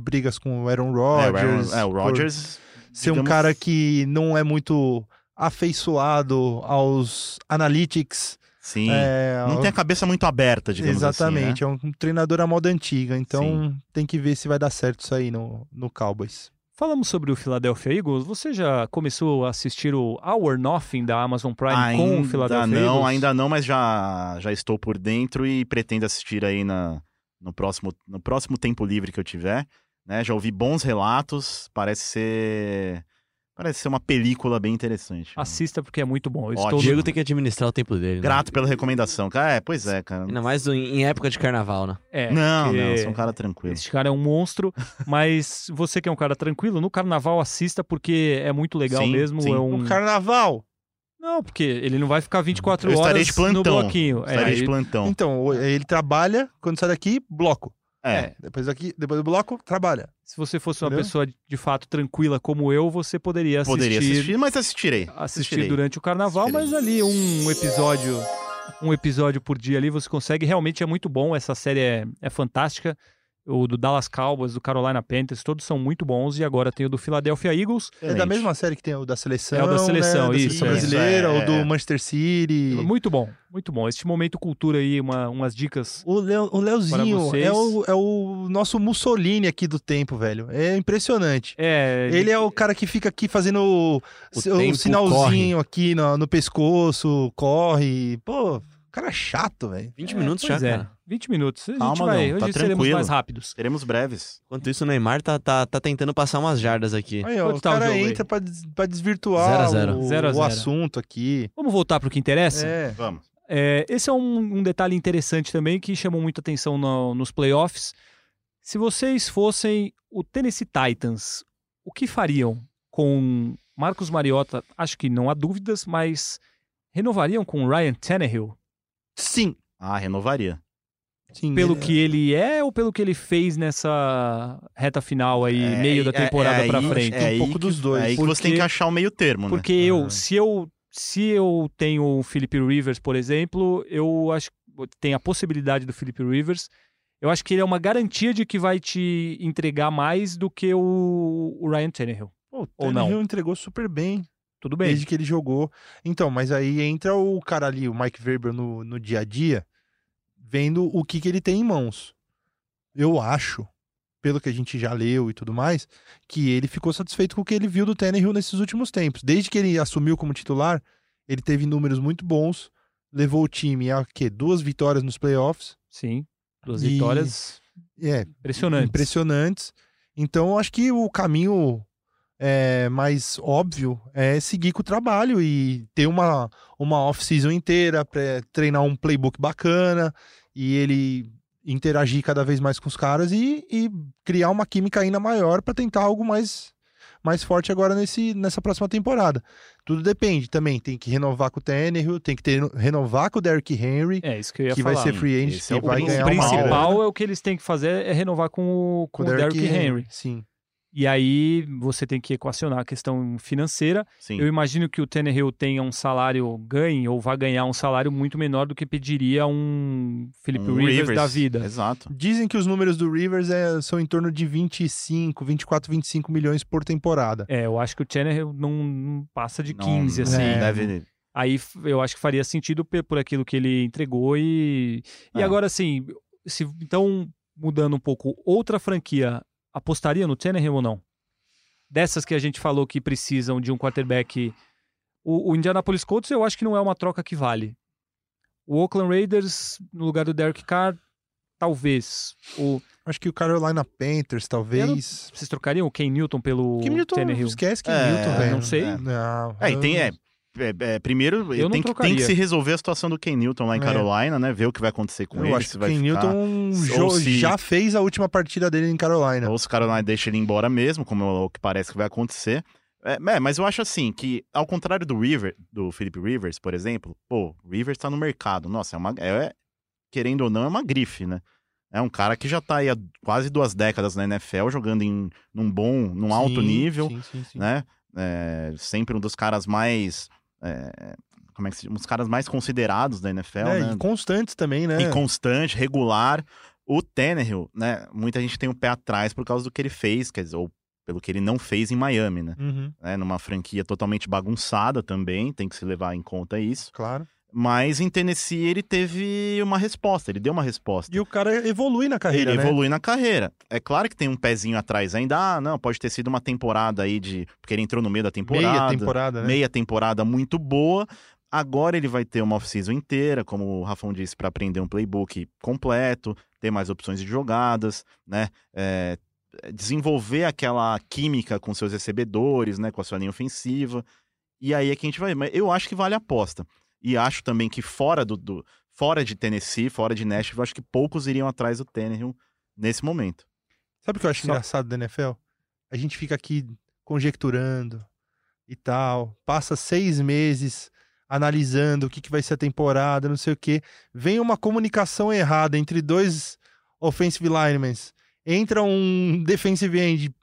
Speaker 2: brigas com o Aaron
Speaker 3: É, o
Speaker 2: Rodgers.
Speaker 3: Aaron- é, o
Speaker 2: por
Speaker 3: Rodgers.
Speaker 2: Ser um cara que não é muito afeiçoado aos analytics.
Speaker 3: Sim.
Speaker 2: é,
Speaker 3: não tem a cabeça muito aberta, digamos
Speaker 2: Exatamente,
Speaker 3: assim. né?
Speaker 2: é um treinador à moda antiga, então tem que ver se vai dar certo isso aí no, no Cowboys.
Speaker 1: Falamos sobre o Philadelphia Eagles. Você já começou a assistir o Hour Nothing da Amazon Prime com o
Speaker 3: Ainda
Speaker 1: Philadelphia
Speaker 3: não,
Speaker 1: Eagles?
Speaker 3: ainda não, mas já, já estou por dentro e pretendo assistir aí na, no, próximo, no próximo tempo livre que eu tiver. Né? Já ouvi bons relatos, parece ser. Parece ser uma película bem interessante.
Speaker 1: Assista porque é muito bom. Eu
Speaker 3: Ótimo.
Speaker 1: estou
Speaker 4: O Diego tem que administrar o tempo dele. né?
Speaker 3: Grato pela recomendação. Cara, é, pois é, cara.
Speaker 4: Ainda mais em época de carnaval, né?
Speaker 1: É,
Speaker 3: não,
Speaker 1: porque
Speaker 3: não, sou um cara tranquilo.
Speaker 1: Esse cara é um monstro, [LAUGHS] mas você que é um cara tranquilo, no carnaval assista porque é muito legal
Speaker 3: Sim,
Speaker 1: mesmo.
Speaker 3: sim.
Speaker 1: É um...
Speaker 2: No carnaval!
Speaker 1: Não, porque ele não vai ficar 24
Speaker 3: Eu estarei
Speaker 1: horas
Speaker 3: de plantão.
Speaker 1: no bloquinho. É,
Speaker 3: Estarei de
Speaker 1: aí-
Speaker 3: plantão.
Speaker 2: Então, o- ele trabalha, quando sai daqui, bloco.
Speaker 3: É.
Speaker 2: Depois daqui, depois do bloco, trabalha.
Speaker 1: se você fosse uma
Speaker 2: Entendeu?
Speaker 1: pessoa de fato tranquila como eu, você poderia assistir,
Speaker 3: Poderia assistir, mas assistirei.
Speaker 1: assistir
Speaker 3: Assistirei.
Speaker 1: durante o carnaval,
Speaker 3: Assistirei.
Speaker 1: mas ali um episódio, um episódio por dia ali você consegue. Realmente é muito bom. Essa série é, é fantástica. O do Dallas Cowboys, do Carolina Panthers, todos são muito bons. E agora tem o do Philadelphia Eagles.
Speaker 2: É da mesma série que tem o da seleção.
Speaker 1: É o da seleção,
Speaker 2: né? da
Speaker 1: isso,
Speaker 2: seleção
Speaker 1: é.
Speaker 2: brasileira,
Speaker 3: Isso, é,
Speaker 2: o do. Manchester City.
Speaker 1: Muito bom, muito bom. Este momento cultura aí, uma, umas dicas.
Speaker 2: O, Leo, o Leozinho é o, é o nosso Mussolini aqui do tempo, velho. É impressionante.
Speaker 1: É,
Speaker 2: Ele é o cara que fica aqui fazendo o,
Speaker 4: O
Speaker 2: o sinalzinho aqui no, no pescoço, corre. Pô, cara chato, velho.
Speaker 4: 20 minutos já,
Speaker 1: é,
Speaker 4: cara.
Speaker 1: 20 minutos. A gente
Speaker 3: Calma,
Speaker 1: vai,
Speaker 3: não,
Speaker 1: hoje
Speaker 3: tá
Speaker 1: seremos
Speaker 3: tranquilo.
Speaker 1: mais rápidos.
Speaker 3: Teremos breves.
Speaker 4: Enquanto isso, o Neymar tá, tá, tá tentando passar umas jardas aqui.
Speaker 2: Aí, ó, o
Speaker 1: tá o
Speaker 2: cara
Speaker 1: aí?
Speaker 2: entra pra, des- pra desvirtuar
Speaker 4: Zero a zero.
Speaker 2: o,
Speaker 1: Zero a
Speaker 2: o
Speaker 1: zero.
Speaker 2: assunto aqui.
Speaker 1: Vamos voltar para o que interessa?
Speaker 2: É.
Speaker 3: Vamos.
Speaker 1: É, esse é um, um detalhe interessante também que chamou muita atenção no- nos playoffs. Se vocês fossem o Tennessee Titans, o que fariam com Marcos Mariota? Acho que não há dúvidas, mas renovariam com o Ryan Tannehill
Speaker 2: Sim.
Speaker 3: Ah, renovaria.
Speaker 2: Sim.
Speaker 1: pelo
Speaker 2: ele-
Speaker 1: que ele é ou pelo que ele fez nessa reta final aí,
Speaker 3: É,
Speaker 1: meio da
Speaker 3: é-
Speaker 1: temporada
Speaker 3: é
Speaker 1: pra
Speaker 3: aí-
Speaker 1: frente?
Speaker 3: É aí
Speaker 2: pouco
Speaker 3: que-
Speaker 2: dos dois.
Speaker 3: É aí que você tem
Speaker 1: Porque-
Speaker 3: que achar o meio termo, né?
Speaker 1: Porque eu,
Speaker 2: Ah.
Speaker 1: se eu, se eu tenho o Philip Rivers, por exemplo, eu acho que tem a possibilidade do Philip Rivers. Eu acho que ele é uma garantia de que vai te entregar mais do que o, o Ryan Tannehill.
Speaker 2: Pô, o
Speaker 1: Ou não.
Speaker 2: Tannehill entregou super bem,
Speaker 1: Tudo bem.
Speaker 2: desde que ele jogou. Então, mas aí entra o cara ali, o Mike Weber, no, no dia a dia, vendo o que, que ele tem em mãos. Eu acho, pelo que a gente já leu e tudo mais, que ele ficou satisfeito com o que ele viu do Tannehill nesses últimos tempos. Desde que ele assumiu como titular, ele teve números muito bons, levou o time a quê? duas vitórias nos playoffs.
Speaker 1: Sim. Duas
Speaker 2: E-
Speaker 1: vitórias
Speaker 2: É,
Speaker 1: impressionantes.
Speaker 2: impressionantes. Então, acho que o caminho é, mais óbvio é seguir com o trabalho e ter uma, uma off-season inteira para treinar um playbook bacana e ele interagir cada vez mais com os caras e, e criar uma química ainda maior para tentar algo mais, mais forte agora nesse, nessa próxima temporada. Tudo depende também. Tem que renovar com o Tannehill, tem que ter, renovar com o Derrick Henry,
Speaker 1: É, isso que eu ia
Speaker 2: que vai
Speaker 1: falar.
Speaker 2: ser free agent
Speaker 3: é o
Speaker 2: vai ganhar
Speaker 1: principal é o que eles têm que fazer é renovar com, o- com o Derrick Henry.
Speaker 2: Sim.
Speaker 1: E aí você tem que equacionar a questão financeira.
Speaker 3: Sim.
Speaker 1: Eu imagino que o Tannehill tenha um salário, ganhe ou vá ganhar um salário muito menor do que pediria um Philip
Speaker 3: Um
Speaker 1: Rivers, da vida.
Speaker 3: Exato.
Speaker 2: Dizem que os números do Rivers é- são em torno de 25, 24, 25 milhões por temporada.
Speaker 1: É, eu acho que o Tannehill não, não passa de
Speaker 3: Não-
Speaker 1: 15,
Speaker 3: não
Speaker 1: assim.
Speaker 2: É.
Speaker 3: Deve...
Speaker 1: Aí eu acho que faria sentido por aquilo que ele entregou e... E
Speaker 3: É.
Speaker 1: agora, assim, se, então, mudando um pouco, outra franquia apostaria no Tannehill ou não? Dessas que a gente falou que precisam de um quarterback... O, o Indianapolis Colts eu acho que não é uma troca que vale. O Oakland Raiders, no lugar do Derek Carr, talvez. O,
Speaker 2: Acho que o Carolina Panthers, talvez.
Speaker 1: vocês trocariam o Ken Newton pelo
Speaker 2: Kim Newton,
Speaker 1: Tannehill?
Speaker 2: esquece que
Speaker 3: É,
Speaker 2: Newton, velho.
Speaker 1: não sei.
Speaker 3: É.
Speaker 2: Não,
Speaker 3: É, e tem, é, é, é, primeiro
Speaker 1: Eu
Speaker 3: tem que, tem que se resolver a situação do Ken Newton lá em
Speaker 2: É.
Speaker 3: Carolina, né? Ver o que vai acontecer com
Speaker 2: Eu
Speaker 3: ele,
Speaker 2: acho
Speaker 3: se
Speaker 2: que o Ken
Speaker 3: ficar...
Speaker 2: Newton jo-
Speaker 3: se-
Speaker 2: já fez a última partida dele em Carolina.
Speaker 3: Ou se Carolina deixa ele embora mesmo, como é o que parece que vai acontecer. É, é, mas eu acho assim, que ao contrário do River, do Philip Rivers, por exemplo, pô, o Rivers tá no mercado. Nossa, é uma. É, querendo ou não, é uma grife, né? É um cara que já tá aí há quase duas décadas na NFL, jogando em num bom, num alto
Speaker 2: Sim,
Speaker 3: nível,
Speaker 2: Sim, sim, sim.
Speaker 3: né? É, sempre um dos caras mais. É, como é que se chama? Os caras mais considerados da NFL,
Speaker 2: É,
Speaker 3: né?
Speaker 2: E constantes também, né?
Speaker 3: E constante, regular. O Tannehill, né? Muita gente tem um pé atrás por causa do que ele fez, quer dizer, ou pelo que ele não fez em Miami, né?
Speaker 2: Uhum,
Speaker 3: né? Numa franquia totalmente bagunçada também, tem que se levar em conta isso.
Speaker 2: claro.
Speaker 3: Mas em Tennessee ele teve uma resposta, ele deu uma resposta.
Speaker 2: E o cara evolui na carreira,
Speaker 3: ele
Speaker 2: né?
Speaker 3: evolui na carreira. É claro que tem um pezinho atrás ainda. Ah, não, pode ter sido uma temporada aí de. Porque ele entrou no meio da temporada.
Speaker 2: Meia temporada, né?
Speaker 3: meia temporada muito boa. Agora ele vai ter uma off-season inteira, como o Rafão disse, para aprender um playbook completo, ter mais opções de jogadas, né? É, desenvolver aquela química com seus recebedores, né? Com a sua linha ofensiva. E aí é que a gente vai. Mas eu acho que vale a aposta. E acho também que fora do, do- fora de Tennessee, fora de Nashville, acho que poucos iriam atrás do Tannehill nesse momento.
Speaker 2: Sabe o que eu acho
Speaker 1: Só-
Speaker 2: engraçado da NFL? A gente fica aqui conjecturando e tal, passa seis meses analisando o que, que vai ser a temporada, não sei o quê. Vem uma comunicação errada entre dois offensive linemen. Entra um defensive end,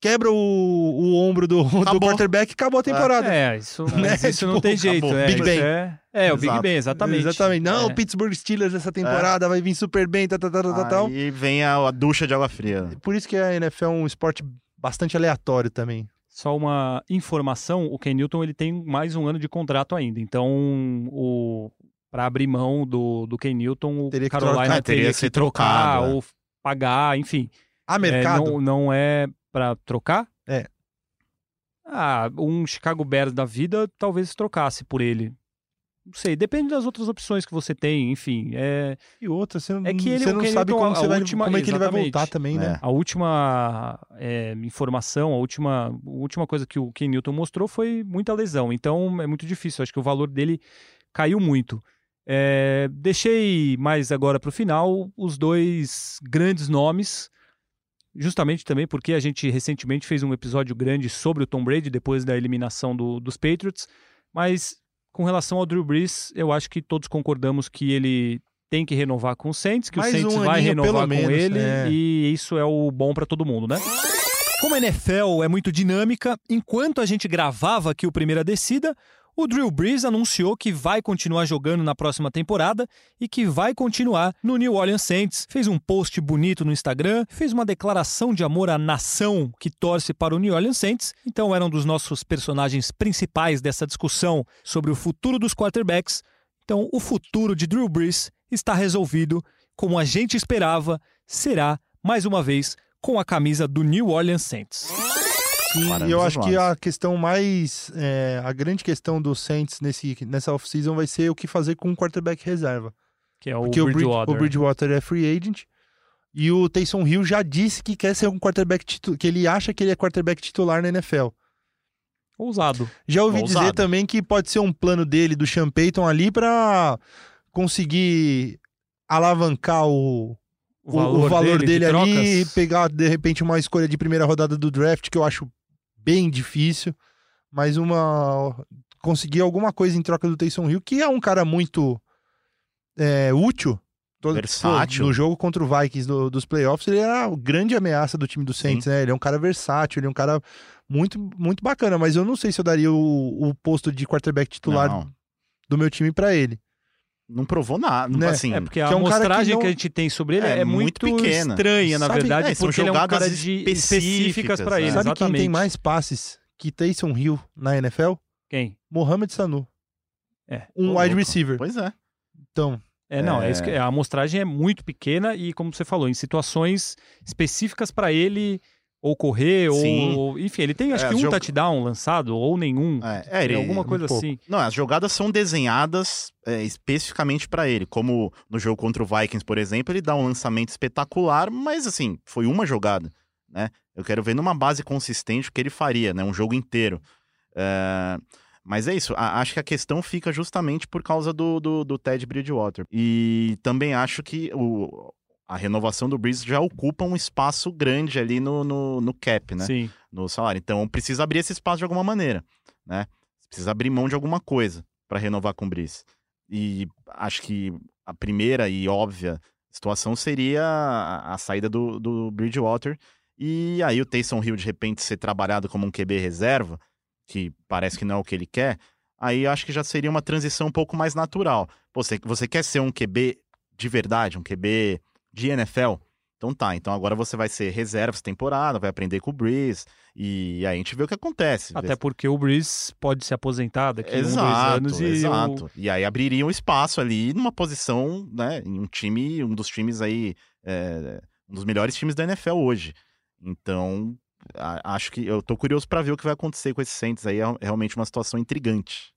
Speaker 2: quebra o, o ombro do, do quarterback e acabou a temporada.
Speaker 1: É, isso, [LAUGHS]
Speaker 2: Né?
Speaker 1: isso não
Speaker 2: Tipo,
Speaker 1: tem jeito.
Speaker 3: acabou.
Speaker 1: É,
Speaker 2: Big Ben.
Speaker 1: É, é, o Big. Ben, exatamente.
Speaker 2: Exatamente. Não,
Speaker 1: É.
Speaker 2: o Pittsburgh Steelers essa temporada vai vir super bem, tal, tal, tal, tal, tal.
Speaker 3: Aí vem a, a ducha de água fria.
Speaker 2: Por isso que a NFL é um esporte bastante aleatório também.
Speaker 1: Só uma informação, o Ken Newton ele tem mais um ano de contrato ainda. Então, o para abrir mão do, do Ken Newton, o
Speaker 2: Teria
Speaker 1: Carolina
Speaker 3: trocar. É,
Speaker 1: teria,
Speaker 3: teria
Speaker 1: que
Speaker 3: que ser
Speaker 1: trocar
Speaker 3: trocado, é.
Speaker 1: ou pagar, enfim.
Speaker 2: A
Speaker 1: É,
Speaker 2: mercado?
Speaker 1: não, não é para trocar?
Speaker 2: É.
Speaker 1: Ah, um Chicago Bears da vida talvez trocasse por ele. Não sei, depende das outras opções que você tem, enfim. É,
Speaker 2: E outra, você não,
Speaker 1: É que ele-
Speaker 2: você
Speaker 1: o
Speaker 2: não sabe como,
Speaker 1: a
Speaker 2: você vai,
Speaker 1: última-
Speaker 2: como é que ele vai voltar também, né?
Speaker 3: É.
Speaker 1: A última é, informação, a última, a última coisa que o Ken Newton mostrou foi muita lesão. Então é muito difícil. Acho que o valor dele caiu muito. É, deixei mais agora para o final os dois grandes nomes, justamente também porque a gente recentemente fez um episódio grande sobre o Tom Brady depois da eliminação do- dos Patriots, mas com relação ao Drew Brees, eu acho que todos concordamos que ele tem que renovar com o Saints, que
Speaker 2: Mais
Speaker 1: o Saints
Speaker 2: um
Speaker 1: vai renovar com
Speaker 2: menos,
Speaker 1: ele
Speaker 2: é.
Speaker 1: e isso é o bom para todo mundo, né? Como a NFL é muito dinâmica, enquanto a gente gravava aqui o Primeira Descida, o Drew Brees anunciou que vai continuar jogando na próxima temporada e que vai continuar no New Orleans Saints. Fez um post bonito no Instagram, fez uma declaração de amor à nação que torce para o New Orleans Saints. Então era um dos nossos personagens principais dessa discussão sobre o futuro dos quarterbacks. Então o futuro de Drew Brees está resolvido, como a gente esperava, será mais uma vez com a camisa do New Orleans Saints.
Speaker 2: Sim, e eu acho que a questão mais. é, a grande questão do Saints nesse, nessa off-season vai ser o que fazer com o quarterback reserva.
Speaker 1: Que é o
Speaker 2: Porque
Speaker 1: Bridgewater.
Speaker 2: o Bridgewater é free agent. E o Taysom Hill já disse que quer ser um quarterback titular, que ele acha que ele é quarterback titular na NFL.
Speaker 1: Ousado.
Speaker 2: Já ouvi
Speaker 3: Ousado.
Speaker 2: dizer também que pode ser um plano dele, do Sean Payton ali, pra conseguir alavancar o,
Speaker 1: O valor,
Speaker 2: o valor
Speaker 1: dele,
Speaker 2: dele,
Speaker 1: de
Speaker 2: ali e
Speaker 1: trocas.
Speaker 2: pegar, de repente, uma escolha de primeira rodada do draft, que eu acho bem difícil. Mas uma. Conseguir alguma coisa em troca do Taysom Hill, que é um cara muito é, útil. Todo-
Speaker 3: Versátil.
Speaker 2: No jogo contra o Vikings do- dos playoffs, ele era a grande ameaça do time do Saints, né? Ele é um cara versátil, ele é um cara muito, muito bacana, mas eu não sei se eu daria o, o posto de quarterback titular
Speaker 3: Não,
Speaker 2: do meu time pra ele.
Speaker 3: Não provou nada.
Speaker 2: Né?
Speaker 3: Assim,
Speaker 1: É, porque
Speaker 2: que
Speaker 1: a
Speaker 2: é um que
Speaker 1: amostragem que,
Speaker 2: não-
Speaker 1: a gente tem sobre ele é,
Speaker 3: É
Speaker 1: muito,
Speaker 3: muito pequena.
Speaker 1: estranha, na
Speaker 2: Sabe-
Speaker 1: verdade,
Speaker 3: é, são
Speaker 1: porque ele é um
Speaker 3: jogadas
Speaker 1: cara de específicas
Speaker 3: específicas,
Speaker 1: para
Speaker 3: né?
Speaker 1: ele.
Speaker 2: Sabe
Speaker 1: exatamente.
Speaker 2: quem tem mais passes que Taysom Hill na NFL?
Speaker 1: Quem?
Speaker 2: Mohamed Sanu.
Speaker 1: É.
Speaker 2: Um wide
Speaker 3: louco.
Speaker 2: receiver.
Speaker 3: Pois é.
Speaker 2: Então,
Speaker 1: É, não, é.
Speaker 3: É.
Speaker 1: isso que- a amostragem é muito pequena e, como você falou, em situações específicas para ele ou correr,
Speaker 3: Sim.
Speaker 1: ou. Enfim, ele tem acho
Speaker 3: É,
Speaker 1: que um
Speaker 3: jogo-
Speaker 1: touchdown lançado, ou nenhum.
Speaker 3: É, é, ele,
Speaker 1: alguma coisa
Speaker 2: pouco.
Speaker 1: assim.
Speaker 3: Não, as jogadas são desenhadas é, especificamente para ele. Como no jogo contra o Vikings, por exemplo, ele dá um lançamento espetacular, mas assim, foi uma jogada, né? Eu quero ver numa base consistente o que ele faria, né? Um jogo inteiro. É, Mas é isso, a- acho que a questão fica justamente por causa do, do, do Ted Bridgewater. E também acho que o, a renovação do Breeze já ocupa um espaço grande ali no, no, no cap, né?
Speaker 1: Sim.
Speaker 3: no salário. Então precisa abrir esse espaço de alguma maneira, né? Precisa abrir mão de alguma coisa para renovar com o Brice. E acho que a primeira e óbvia situação seria a, a saída do, do Bridgewater e aí o Taysom Hill de repente ser trabalhado como um QB reserva, que parece que não é o que ele quer. Aí acho que já seria uma transição um pouco mais natural. Pô, você, você quer ser um QB de verdade, um QB de NFL? Então tá, então agora você vai ser reserva essa temporada, vai aprender com o Breeze, e aí a gente vê o que acontece.
Speaker 1: Até porque o Breeze pode se aposentar daqui a um, dois
Speaker 3: Exato,
Speaker 1: anos e
Speaker 3: exato.
Speaker 1: o-
Speaker 3: E aí abriria um espaço ali numa posição, né, em um time, um dos times aí, é, um dos melhores times da NFL hoje. Então, acho que eu tô curioso pra ver o que vai acontecer com esses Saints aí, é realmente uma situação intrigante.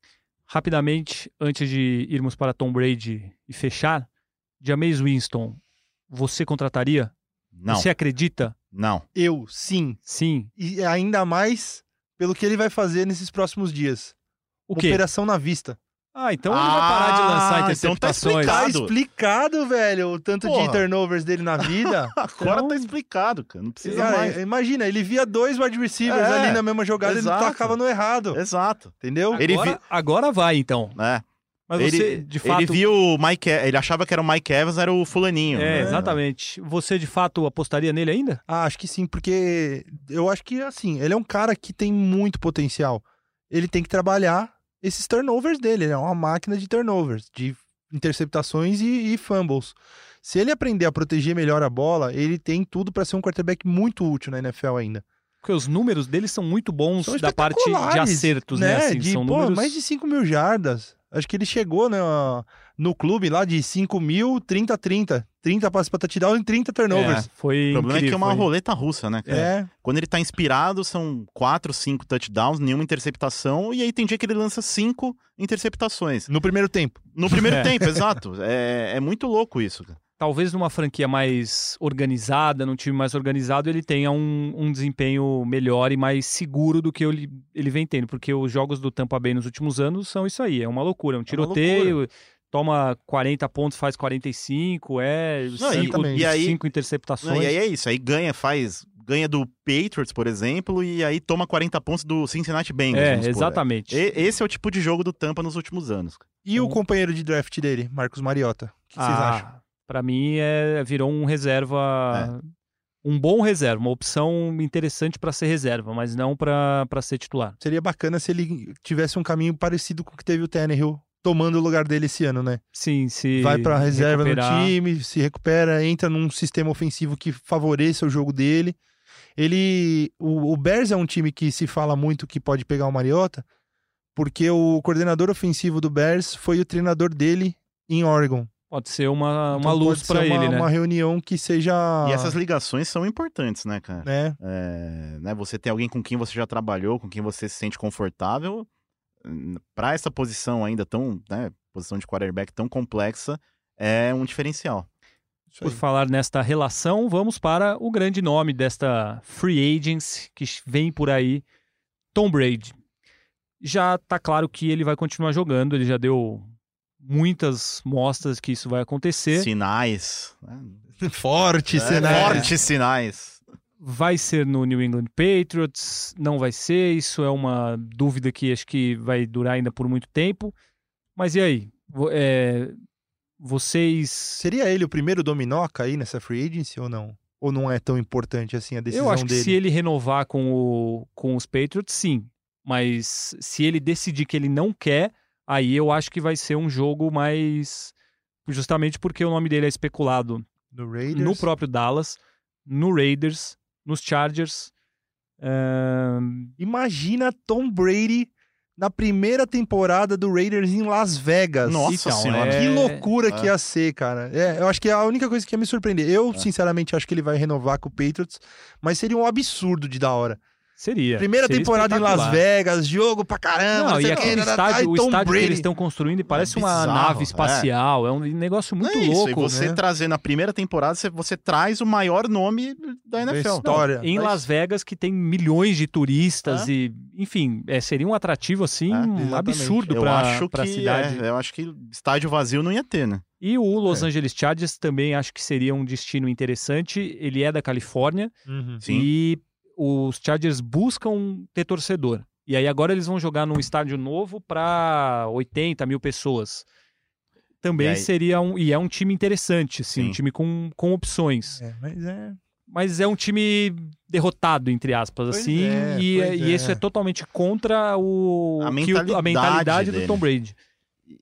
Speaker 1: Rapidamente, antes de irmos para Tom Brady e fechar, Jameis Winston, você contrataria?
Speaker 3: Não,
Speaker 1: Você acredita?
Speaker 3: não.
Speaker 2: eu, sim.
Speaker 1: Sim.
Speaker 2: E ainda mais pelo que ele vai fazer nesses próximos dias.
Speaker 1: O quê?
Speaker 2: Operação na vista.
Speaker 1: Ah, então ele vai parar de lançar
Speaker 3: Ah, então tá
Speaker 1: interceptações.
Speaker 2: Tá
Speaker 3: Explicado.
Speaker 2: explicado, velho, o tanto de
Speaker 3: Porra.
Speaker 2: turnovers dele na vida. [LAUGHS]
Speaker 3: Agora
Speaker 1: Então-
Speaker 3: tá explicado, cara, não precisa
Speaker 2: Cara,
Speaker 3: mais.
Speaker 2: imagina, ele via dois wide receivers
Speaker 3: É,
Speaker 2: ali na mesma jogada e ele tacava no errado.
Speaker 3: Exato.
Speaker 2: Entendeu?
Speaker 3: Ele
Speaker 1: agora,
Speaker 3: vi-
Speaker 1: agora vai, então.
Speaker 3: É.
Speaker 1: Mas
Speaker 3: ele,
Speaker 1: você, de fato...
Speaker 3: ele viu o Mike, ele achava que era o Mike Evans, era o fulaninho.
Speaker 1: É,
Speaker 3: né?
Speaker 1: exatamente. Você, de fato, apostaria nele ainda?
Speaker 2: Ah, acho que sim, porque eu acho que, assim, ele é um cara que tem muito potencial. Ele tem que trabalhar esses turnovers dele. Ele é uma máquina de turnovers, de interceptações e, e fumbles. Se ele aprender a proteger melhor a bola, ele tem tudo para ser um quarterback muito útil na NFL ainda.
Speaker 1: Porque os números dele são muito bons
Speaker 2: São
Speaker 1: da parte de acertos, né? Assim,
Speaker 2: de,
Speaker 1: são
Speaker 2: pô,
Speaker 1: números...
Speaker 2: mais de 5 mil jardas. Acho que ele chegou né, no clube lá de 5 mil, 30 30. 30 passes pra touchdown e 30 turnovers.
Speaker 1: É, foi
Speaker 3: O problema é que é
Speaker 1: incrível,
Speaker 3: uma
Speaker 1: foi-
Speaker 3: roleta russa, né, cara?
Speaker 2: É.
Speaker 3: Quando ele tá inspirado, são quatro, cinco touchdowns, nenhuma interceptação, e aí tem dia que ele lança cinco interceptações.
Speaker 2: No primeiro tempo.
Speaker 3: No primeiro [LAUGHS]
Speaker 1: É.
Speaker 3: tempo, exato. É, é muito louco isso, cara.
Speaker 1: Talvez numa franquia mais organizada, num time mais organizado, ele tenha um, um desempenho melhor e mais seguro do que ele, ele vem tendo. Porque os jogos do Tampa Bay nos últimos anos são isso aí, é uma loucura, é um
Speaker 3: uma
Speaker 1: tiroteio. toma 40 pontos, faz 45, é
Speaker 3: Não, e-
Speaker 1: cinco,
Speaker 2: e
Speaker 3: aí-
Speaker 1: cinco
Speaker 3: Não,
Speaker 1: interceptações.
Speaker 3: e aí é isso, aí ganha, faz. Ganha do Patriots, por exemplo, e aí toma 40 pontos do Cincinnati Bengals.
Speaker 1: é,
Speaker 3: supor.
Speaker 1: exatamente.
Speaker 3: E- esse é o tipo de jogo do Tampa nos últimos anos.
Speaker 2: E o
Speaker 1: Então-
Speaker 2: companheiro de draft dele, Marcos Mariota? O que vocês
Speaker 1: Ah,
Speaker 2: acham?
Speaker 1: Pra mim, é, virou um reserva.
Speaker 3: É.
Speaker 1: Um bom reserva, uma opção interessante pra ser reserva, mas não pra pra ser titular.
Speaker 2: Seria bacana se ele tivesse um caminho parecido com o que teve o Tannehill tomando o lugar dele esse ano, né?
Speaker 1: Sim, se.
Speaker 2: Vai pra reserva
Speaker 1: recuperar-
Speaker 2: no time, se recupera, entra num sistema ofensivo que favoreça o jogo dele. Ele. O, o Bears é um time que se fala muito que pode pegar o Mariota, porque o coordenador ofensivo do Bears foi o treinador dele em Oregon.
Speaker 1: Pode ser uma, uma
Speaker 2: Então
Speaker 1: luz
Speaker 2: ser
Speaker 1: pra
Speaker 2: uma,
Speaker 1: ele, né?
Speaker 2: Uma reunião que seja.
Speaker 3: E essas ligações são importantes, né, cara?
Speaker 2: Né?
Speaker 3: É, né, você tem alguém com quem você já trabalhou, com quem você se sente confortável, hum, pra essa posição ainda tão, né, posição de quarterback tão complexa, é um diferencial.
Speaker 1: Por falar nesta relação, vamos para o grande nome desta free agents que vem por aí, Tom Brady. Já tá claro que ele vai continuar jogando, ele já deu muitas mostras que isso vai acontecer.
Speaker 3: Sinais. né? [LAUGHS]
Speaker 2: Forte
Speaker 3: É,
Speaker 2: cenário.
Speaker 3: Fortes sinais.
Speaker 1: Vai ser no New England Patriots, não vai ser, isso é uma dúvida que acho que vai durar ainda por muito tempo. Mas e aí? É, vocês.
Speaker 2: Seria ele o primeiro dominó a cair nessa free agency ou não? Ou não é tão importante assim a decisão
Speaker 1: Eu acho que
Speaker 2: dele?
Speaker 1: se ele renovar com, o, com os Patriots, sim. Mas se ele decidir que ele não quer, aí eu acho que vai ser um jogo mais. Justamente porque o nome dele é especulado
Speaker 2: No Raiders.
Speaker 1: no próprio Dallas, no Raiders, nos Chargers. ahn,
Speaker 2: Imagina Tom Brady na primeira temporada do Raiders em Las Vegas.
Speaker 3: Nossa
Speaker 1: Então,
Speaker 3: senhora.
Speaker 1: é-
Speaker 2: Que loucura
Speaker 3: É.
Speaker 2: que ia ser, cara. É, eu acho que é a única coisa que ia me surpreender. Eu,
Speaker 3: É.
Speaker 2: sinceramente, acho que ele vai renovar com o Patriots, mas seria um absurdo de da hora.
Speaker 1: Seria.
Speaker 2: Primeira
Speaker 1: seria
Speaker 2: temporada em Las. Vegas, jogo pra caramba.
Speaker 1: Não, e aquele
Speaker 2: tá, tá,
Speaker 1: estádio,
Speaker 2: e
Speaker 1: o estádio que eles estão construindo parece uma
Speaker 3: bizarro,
Speaker 1: nave
Speaker 3: é.
Speaker 1: espacial. É. um negócio muito
Speaker 3: Não é isso,
Speaker 1: louco.
Speaker 3: E você
Speaker 2: né?
Speaker 3: trazer na primeira temporada, você, você traz o maior nome da NFL.
Speaker 2: Da história.
Speaker 1: Em
Speaker 3: Mas-
Speaker 1: Las Vegas, que tem milhões de turistas
Speaker 3: É.
Speaker 1: e, enfim, é, seria um atrativo assim
Speaker 3: É,
Speaker 1: um absurdo
Speaker 3: Eu
Speaker 1: para
Speaker 3: acho
Speaker 1: a
Speaker 3: que
Speaker 1: cidade.
Speaker 3: é, eu acho que estádio vazio não ia ter, né?
Speaker 1: E o Los
Speaker 2: É.
Speaker 1: Angeles Chargers também acho que seria um destino interessante. Ele é da Califórnia
Speaker 2: Uhum.
Speaker 3: Sim.
Speaker 1: e os Chargers buscam ter torcedor. E aí agora eles vão jogar num estádio novo para 80 mil pessoas. Também
Speaker 3: E aí-
Speaker 1: seria um. E é um time interessante, assim, um
Speaker 3: Sim.
Speaker 1: time com, com opções.
Speaker 2: É, mas é.
Speaker 1: Mas é um time derrotado, entre aspas,
Speaker 2: Pois
Speaker 1: assim.
Speaker 2: é,
Speaker 1: e,
Speaker 2: pois
Speaker 1: e
Speaker 2: é.
Speaker 1: isso é totalmente contra o,
Speaker 3: A
Speaker 1: que o-
Speaker 3: mentalidade
Speaker 1: a mentalidade do. Tom Brady.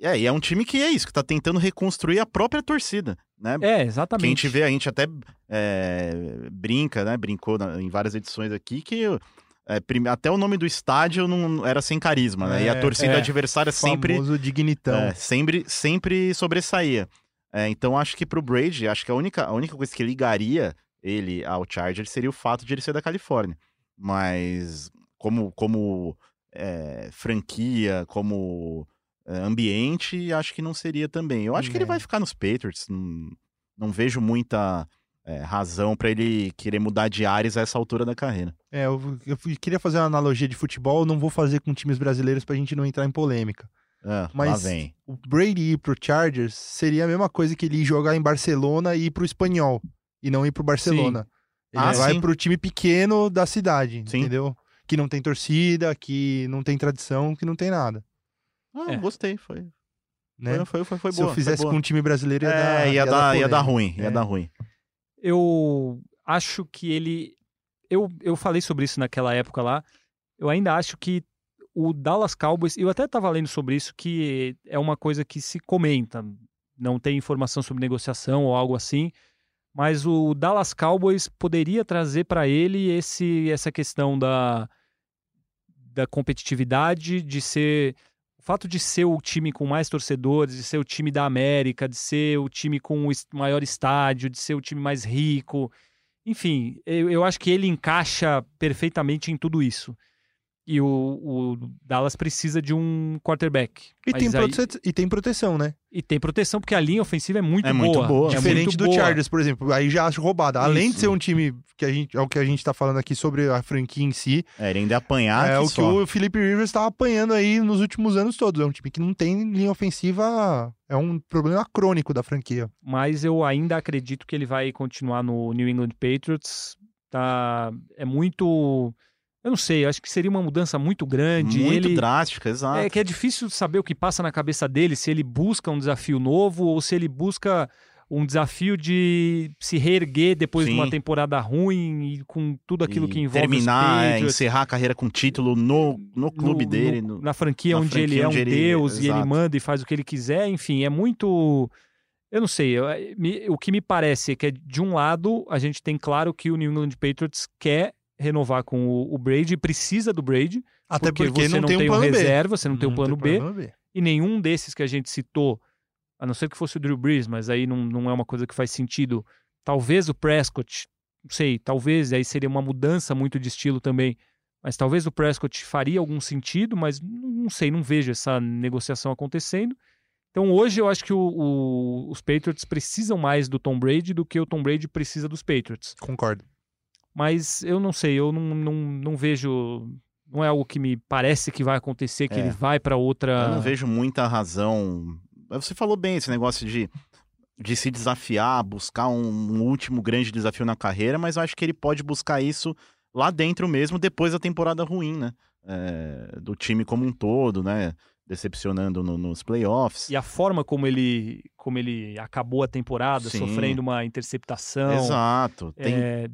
Speaker 3: É, e é um time que é isso, que tá tentando reconstruir a própria torcida, né?
Speaker 1: É,
Speaker 3: Que a
Speaker 1: exatamente.
Speaker 3: gente vê, a gente até é, brinca, né? Brincou na- em várias edições aqui que é, até o nome do estádio não era sem carisma, né? e a
Speaker 2: É,
Speaker 3: torcida
Speaker 1: é.
Speaker 3: adversária sempre,
Speaker 2: Famoso dignitão.
Speaker 3: é, sempre, sempre sobressaía. É, então acho que pro Brady, acho que a única, a única coisa que ligaria ele ao Chargers seria o fato de ele ser da Califórnia. Mas como, como é, franquia, como é, ambiente, acho que não seria também. Eu acho que ele
Speaker 2: É.
Speaker 3: vai ficar nos Patriots. Não, não vejo muita é, razão para ele querer mudar de áreas a essa altura da carreira.
Speaker 2: É, eu, eu queria fazer uma analogia de futebol, não vou fazer com times brasileiros pra gente não entrar em polêmica.
Speaker 3: É,
Speaker 2: Mas
Speaker 3: vem.
Speaker 2: o Brady ir pro Chargers seria a mesma coisa que ele ir jogar em Barcelona e ir pro Espanhol. E não ir pro Barcelona. Ele
Speaker 3: Ah,
Speaker 2: vai
Speaker 3: sim.
Speaker 2: pro time pequeno da cidade,
Speaker 3: Sim.
Speaker 2: entendeu? Que não tem torcida, que não tem tradição, que não tem nada.
Speaker 3: Ah,
Speaker 1: É.
Speaker 3: gostei, foi.
Speaker 2: Né?
Speaker 3: Foi, foi, foi, foi
Speaker 2: Se
Speaker 3: boa.
Speaker 2: eu fizesse com um time brasileiro, ia
Speaker 3: É,
Speaker 2: dar,
Speaker 3: ia, dar, ia dar ruim, ia dar ruim.
Speaker 1: Eu acho que ele. Eu, eu falei sobre isso naquela época lá. Eu ainda acho que o Dallas Cowboys. Eu até estava lendo sobre isso, que é uma coisa que se comenta. Não tem informação sobre negociação ou algo assim. Mas o Dallas Cowboys poderia trazer para ele esse, essa questão da, da competitividade, de ser. O fato de ser o time com mais torcedores, de ser o time da América, de ser o time com o maior estádio, de ser o time mais rico. Enfim, eu, eu acho que ele encaixa perfeitamente em tudo isso. E o, o Dallas precisa de um quarterback.
Speaker 2: E tem,
Speaker 1: aí-
Speaker 2: e tem proteção, né?
Speaker 1: E tem proteção, porque a linha ofensiva é muito
Speaker 3: É
Speaker 1: boa.
Speaker 3: muito boa.
Speaker 1: É
Speaker 2: Diferente
Speaker 1: muito
Speaker 2: do
Speaker 1: boa.
Speaker 2: Chargers, por exemplo. Aí já acho roubada. Além de
Speaker 1: Isso.
Speaker 2: ser um time que a gente, é o que a gente tá falando aqui sobre a franquia em si,
Speaker 3: É, ele ainda ia apanhar
Speaker 2: é
Speaker 3: aqui
Speaker 2: o que
Speaker 3: só.
Speaker 2: o Felipe Rivers tá apanhando aí nos últimos anos todos. É um time que não tem linha ofensiva, é um problema crônico da franquia.
Speaker 1: Mas eu ainda acredito que ele vai continuar no New England Patriots. Tá, é muito. Eu não sei, eu acho que seria uma mudança muito grande.
Speaker 3: Muito
Speaker 1: ele,
Speaker 3: drástica, exato.
Speaker 1: É que é difícil saber o que passa na cabeça dele, se ele busca um desafio novo ou se ele busca um desafio de se reerguer depois de
Speaker 3: Sim.
Speaker 1: uma temporada ruim e com tudo aquilo
Speaker 3: E
Speaker 1: que envolve
Speaker 3: terminar, é, encerrar a carreira com título no, no clube
Speaker 1: no-
Speaker 3: dele.
Speaker 1: no- na franquia
Speaker 3: na
Speaker 1: onde ele
Speaker 3: franquia
Speaker 1: é um
Speaker 3: onde ele-
Speaker 1: deus e ele
Speaker 3: exato.
Speaker 1: manda e faz o que ele quiser, enfim, é muito. Eu não sei, eu- me- o que me parece é que, de um lado, a gente tem claro que o New England Patriots quer renovar com o, o Brady, precisa do Brady,
Speaker 2: Até porque,
Speaker 1: você
Speaker 2: não, tem um plano B.
Speaker 1: reserva, você não tem um plano B,
Speaker 2: plano B.
Speaker 1: e nenhum desses que a gente citou, a não ser que fosse o Drew Brees, mas aí não, não é uma coisa que faz sentido. Talvez o Prescott, não sei, talvez, aí seria uma mudança muito de estilo também. Mas talvez o Prescott faria algum sentido, mas não não sei, não vejo essa negociação acontecendo. Então hoje eu acho que o- o- os Patriots precisam mais do Tom Brady do que o Tom Brady precisa dos Patriots.
Speaker 2: Concordo.
Speaker 1: Mas eu não sei, eu não, não, não vejo. Não é algo que me parece que vai acontecer, que
Speaker 3: É.
Speaker 1: ele vai para outra.
Speaker 3: Eu não vejo muita razão. Você falou bem esse negócio de, de se desafiar, buscar um, um último grande desafio na carreira, mas eu acho que ele pode buscar isso lá dentro mesmo, depois da temporada ruim, né? É, do time como um todo, né? Decepcionando no- nos playoffs.
Speaker 1: E a forma como ele, como ele acabou a temporada,
Speaker 3: Sim.
Speaker 1: sofrendo uma interceptação.
Speaker 3: Exato. Tem,
Speaker 1: é,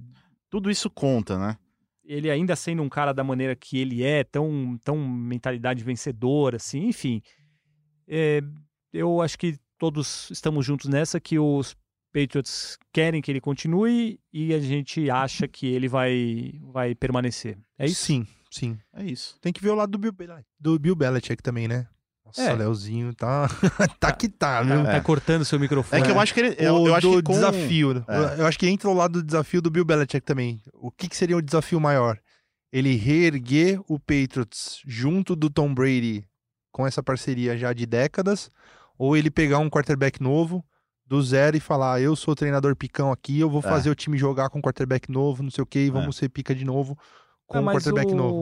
Speaker 3: Tudo isso conta, né?
Speaker 1: ele ainda sendo um cara da maneira que ele é, tão, tão mentalidade vencedora, assim, enfim. É, eu acho que todos estamos juntos nessa, que os Patriots querem que ele continue e a gente acha que ele vai, vai permanecer. É isso?
Speaker 2: Sim, sim.
Speaker 3: É isso.
Speaker 2: Tem que ver o lado do Bill, Bel- do Bill Belichick também, né? Nossa,
Speaker 1: É.
Speaker 2: Léozinho [LAUGHS] tá... tá que tá, viu?
Speaker 1: Tá, tá cortando seu microfone.
Speaker 3: É que eu acho que ele. Eu,
Speaker 2: o
Speaker 3: eu acho que com...
Speaker 2: desafio.
Speaker 3: É.
Speaker 2: Eu acho que entra o lado do desafio do Bill Belichick também. O que, que seria o desafio maior? Ele reerguer o Patriots junto do Tom Brady com essa parceria já de décadas, ou ele pegar um quarterback novo do zero e falar: eu sou o treinador picão aqui, eu vou
Speaker 3: É.
Speaker 2: fazer o time jogar com quarterback novo, não sei o que, e vamos ser pica de novo com
Speaker 1: Ah,
Speaker 2: um
Speaker 1: mas
Speaker 2: quarterback
Speaker 1: o,
Speaker 2: novo.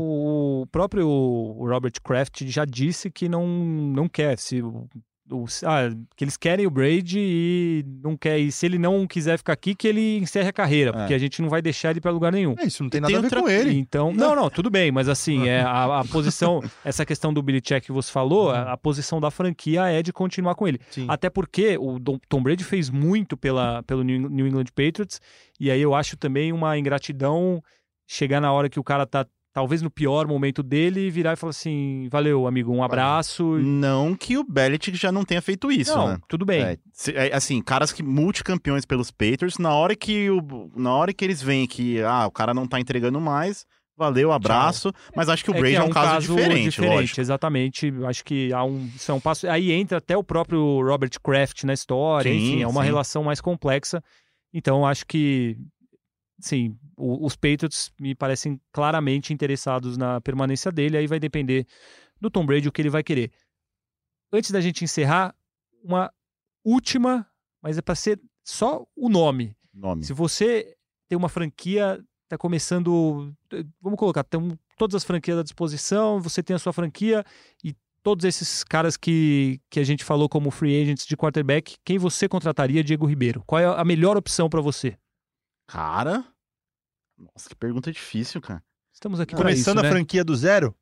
Speaker 1: O próprio Robert Kraft já disse que não, não quer. Se, o, o- ah, que eles querem o Brady e não quer. E se ele não quiser ficar aqui, que ele encerre a carreira, porque a gente não vai deixar ele para lugar nenhum.
Speaker 2: É isso, não tem nada
Speaker 3: tem
Speaker 2: a ver
Speaker 3: outra-
Speaker 2: com ele.
Speaker 1: Então, não, não, tudo bem, mas assim, é a, a posição, [LAUGHS] essa questão do Billy Check que você falou, a, a posição da franquia é de continuar com ele.
Speaker 2: Sim.
Speaker 1: Até porque o Tom Brady fez muito pela, pelo New New England Patriots, e aí eu acho também uma ingratidão chegar na hora que o cara tá talvez no pior momento dele virar e falar assim: valeu, amigo, um abraço.
Speaker 3: Não que o Belichick já não tenha feito isso,
Speaker 1: não,
Speaker 3: né?
Speaker 1: tudo bem.
Speaker 3: É, é, assim, caras que multicampeões pelos Patriots, na hora que o, na hora que eles veem que ah, o cara não tá entregando mais, valeu, abraço, mas acho que o
Speaker 1: É
Speaker 3: Brady é, um, caso, diferente, lógico.
Speaker 1: exatamente. Acho que há um, isso é um passo. Aí entra até o próprio Robert Kraft na história,
Speaker 3: Sim,
Speaker 1: enfim, é uma
Speaker 3: sim.
Speaker 1: relação mais complexa. Então, acho que, sim, o- os Patriots me parecem claramente interessados na permanência dele. Aí vai depender do Tom Brady o que ele vai querer. Antes da gente encerrar, uma última, mas é para ser só o nome.
Speaker 3: Nome.
Speaker 1: Se você tem uma franquia, tá começando. Vamos colocar, tem todas as franquias à disposição, você tem a sua franquia e todos esses caras que, que a gente falou como free agents de quarterback, quem você contrataria, Diego Ribeiro? Qual é a melhor opção para você?
Speaker 3: Cara, nossa, que pergunta difícil, cara.
Speaker 1: Estamos aqui para
Speaker 2: Começando
Speaker 1: isso,
Speaker 2: a
Speaker 1: né?
Speaker 2: franquia do zero?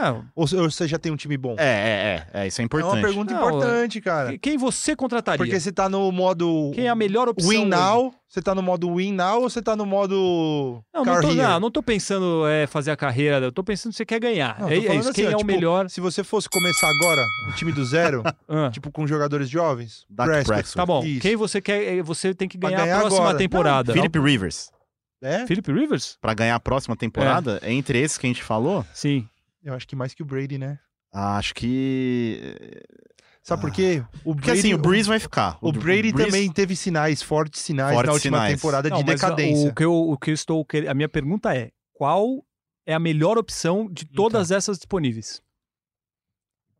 Speaker 1: Ah,
Speaker 2: Ou ou você já tem um time bom?
Speaker 3: É, é, é, é isso é
Speaker 2: É
Speaker 3: importante.
Speaker 2: uma pergunta
Speaker 1: Não,
Speaker 2: importante, cara.
Speaker 1: quem você contrataria?
Speaker 2: Porque você tá no modo
Speaker 1: Quem é a melhor opção?
Speaker 2: win
Speaker 1: hoje?
Speaker 2: now, você tá no modo win now ou você tá no modo
Speaker 1: Não, não tô, não, não tô pensando é, fazer a carreira, eu tô pensando que você quer ganhar.
Speaker 2: Não,
Speaker 1: é, é isso,
Speaker 2: assim,
Speaker 1: quem
Speaker 2: ó,
Speaker 1: é o
Speaker 2: tipo,
Speaker 1: melhor.
Speaker 2: Se você fosse começar agora, um time do zero, [LAUGHS]
Speaker 1: Ah,
Speaker 2: tipo com jogadores jovens, Prescott.
Speaker 1: Tá bom.
Speaker 2: Isso.
Speaker 1: Quem você quer, é, você tem que ganhar,
Speaker 2: ganhar
Speaker 1: a próxima
Speaker 2: agora.
Speaker 1: temporada.
Speaker 3: Philip Rivers.
Speaker 2: É?
Speaker 1: Philip Rivers?
Speaker 3: Pra ganhar a próxima temporada, entre esses que a gente falou,
Speaker 1: Sim.
Speaker 2: Eu acho que mais que o Brady, né?
Speaker 3: acho que.
Speaker 2: Sabe por quê? O
Speaker 3: Porque assim, o Breeze vai ficar.
Speaker 2: O Brady
Speaker 3: Breeze-
Speaker 2: também teve sinais, fortes sinais
Speaker 3: Fortes
Speaker 2: na última
Speaker 3: sinais.
Speaker 2: temporada
Speaker 1: Não,
Speaker 2: de decadência.
Speaker 1: O que eu, o que eu estou. A minha pergunta é: qual é a melhor opção de todas essas disponíveis.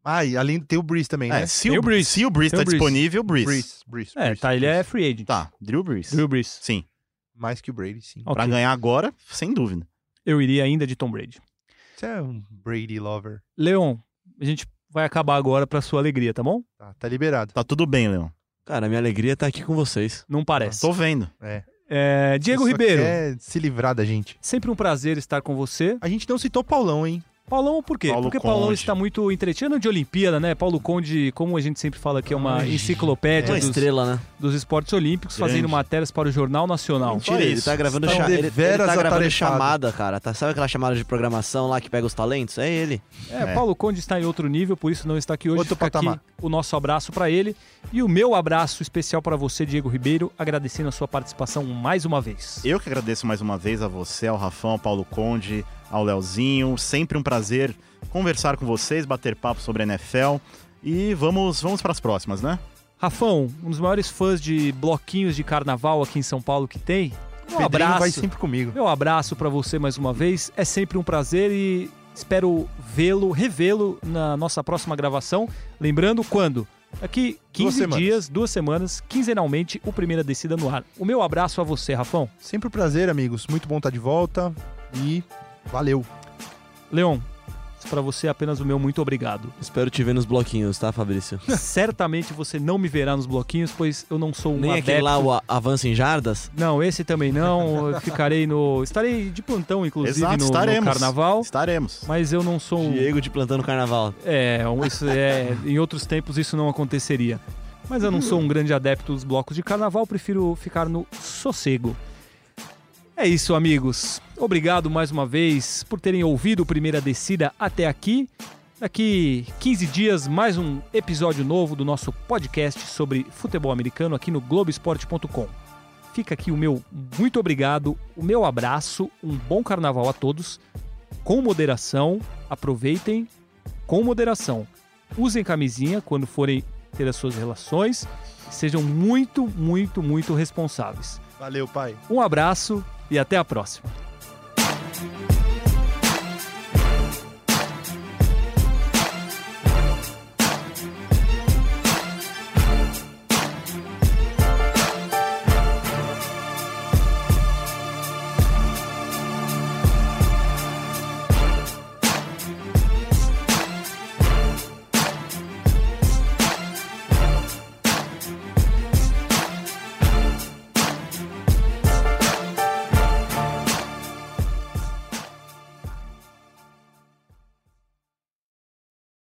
Speaker 2: Ah, e além tem o Breeze também,
Speaker 3: É,
Speaker 2: né?
Speaker 3: se,
Speaker 1: Tem
Speaker 3: o,
Speaker 1: o Breeze.
Speaker 3: se o Breeze
Speaker 1: Tem
Speaker 3: tá
Speaker 1: o Breeze.
Speaker 3: disponível, o Breeze.
Speaker 2: Breeze, Breeze,
Speaker 1: É,
Speaker 2: Breeze,
Speaker 1: tá, ele é
Speaker 2: Breeze.
Speaker 1: free agent.
Speaker 3: Tá, Drew Breeze.
Speaker 1: Drew Brees.
Speaker 3: Sim.
Speaker 2: Mais que o Brady, sim.
Speaker 1: Ok.
Speaker 3: Pra ganhar agora, sem dúvida.
Speaker 1: Eu iria ainda de Tom Brady.
Speaker 2: Você é um Brady lover.
Speaker 1: Leon, a gente vai acabar agora pra sua alegria, tá bom?
Speaker 2: Tá, tá liberado.
Speaker 3: Tá tudo bem, Leon.
Speaker 4: Cara, minha alegria tá aqui com vocês.
Speaker 1: Não parece.
Speaker 3: Tô vendo.
Speaker 2: É.
Speaker 1: É, Diego Ribeiro,
Speaker 2: quer se livrar da gente.
Speaker 1: sempre um prazer estar com você.
Speaker 2: A gente não citou Paulão, hein?
Speaker 1: Paulão, por quê?
Speaker 3: Paulo
Speaker 1: Porque Paulão
Speaker 3: Conde.
Speaker 1: está muito entretido de Olimpíada, né? Paulo Conde, como a gente sempre fala que é uma
Speaker 2: Ai,
Speaker 1: enciclopédia
Speaker 4: Uma
Speaker 1: dos,
Speaker 4: estrela, né?
Speaker 1: dos esportes olímpicos,
Speaker 3: Grande.
Speaker 1: fazendo matérias para o Jornal Nacional.
Speaker 3: Mentira.
Speaker 4: Ele
Speaker 3: isso.
Speaker 4: tá gravando, cha- ele, ele tá gravando chamada, cara. Tá, sabe aquela chamada de programação lá que pega os talentos? É ele.
Speaker 1: É,
Speaker 3: É.
Speaker 1: Paulo Conde está em outro nível, por isso não está aqui hoje.
Speaker 2: Outro
Speaker 1: Fica
Speaker 2: patamar.
Speaker 1: aqui o nosso abraço para ele e o meu abraço especial para você, Diego Ribeiro, agradecendo a sua participação mais uma vez.
Speaker 3: Eu que agradeço mais uma vez a você, ao Rafão, ao Paulo Conde, ao Leozinho. Sempre um prazer conversar com vocês, bater papo sobre a NFL. E vamos, vamos para as próximas, né?
Speaker 1: Rafão, um dos maiores fãs de bloquinhos de carnaval aqui em São Paulo que tem. Meu
Speaker 2: Pedrinho
Speaker 1: abraço.
Speaker 2: vai sempre comigo.
Speaker 1: Meu abraço para você mais uma vez. É sempre um prazer e espero vê-lo, revê-lo na nossa próxima gravação. Lembrando quando? Daqui 15
Speaker 2: Duas semanas.
Speaker 1: dias, duas semanas, quinzenalmente, o Primeira Descida no ar. O meu abraço a você, Rafão.
Speaker 2: Sempre um prazer, amigos. Muito bom estar de volta. E valeu.
Speaker 1: Leon, para você é apenas o meu muito obrigado.
Speaker 4: Espero te ver nos bloquinhos, tá, Fabrício? [LAUGHS]
Speaker 1: Certamente você não me verá nos bloquinhos, pois eu não sou um
Speaker 4: Nem
Speaker 1: adepto.
Speaker 4: aquele lá, o a- avanço em jardas?
Speaker 1: Não, esse também não. Eu ficarei no. Estarei de plantão, inclusive,
Speaker 3: Exato,
Speaker 1: no- no,
Speaker 3: estaremos.
Speaker 1: carnaval.
Speaker 3: Estaremos.
Speaker 1: Mas eu não sou um.
Speaker 4: Diego de plantando carnaval.
Speaker 1: É, isso é, em outros tempos isso não aconteceria. Mas eu não sou um grande adepto dos blocos de carnaval, prefiro ficar no sossego. É isso, amigos. Obrigado mais uma vez por terem ouvido o Primeira Descida até aqui. Daqui 15 dias, mais um episódio novo do nosso podcast sobre futebol americano aqui no Globoesporte.com. Fica aqui o meu muito obrigado, o meu abraço, um bom carnaval a todos. Com moderação, aproveitem com moderação. Usem camisinha quando forem ter as suas relações. Sejam muito, muito, muito responsáveis.
Speaker 2: Valeu, pai.
Speaker 1: Um abraço e até a próxima.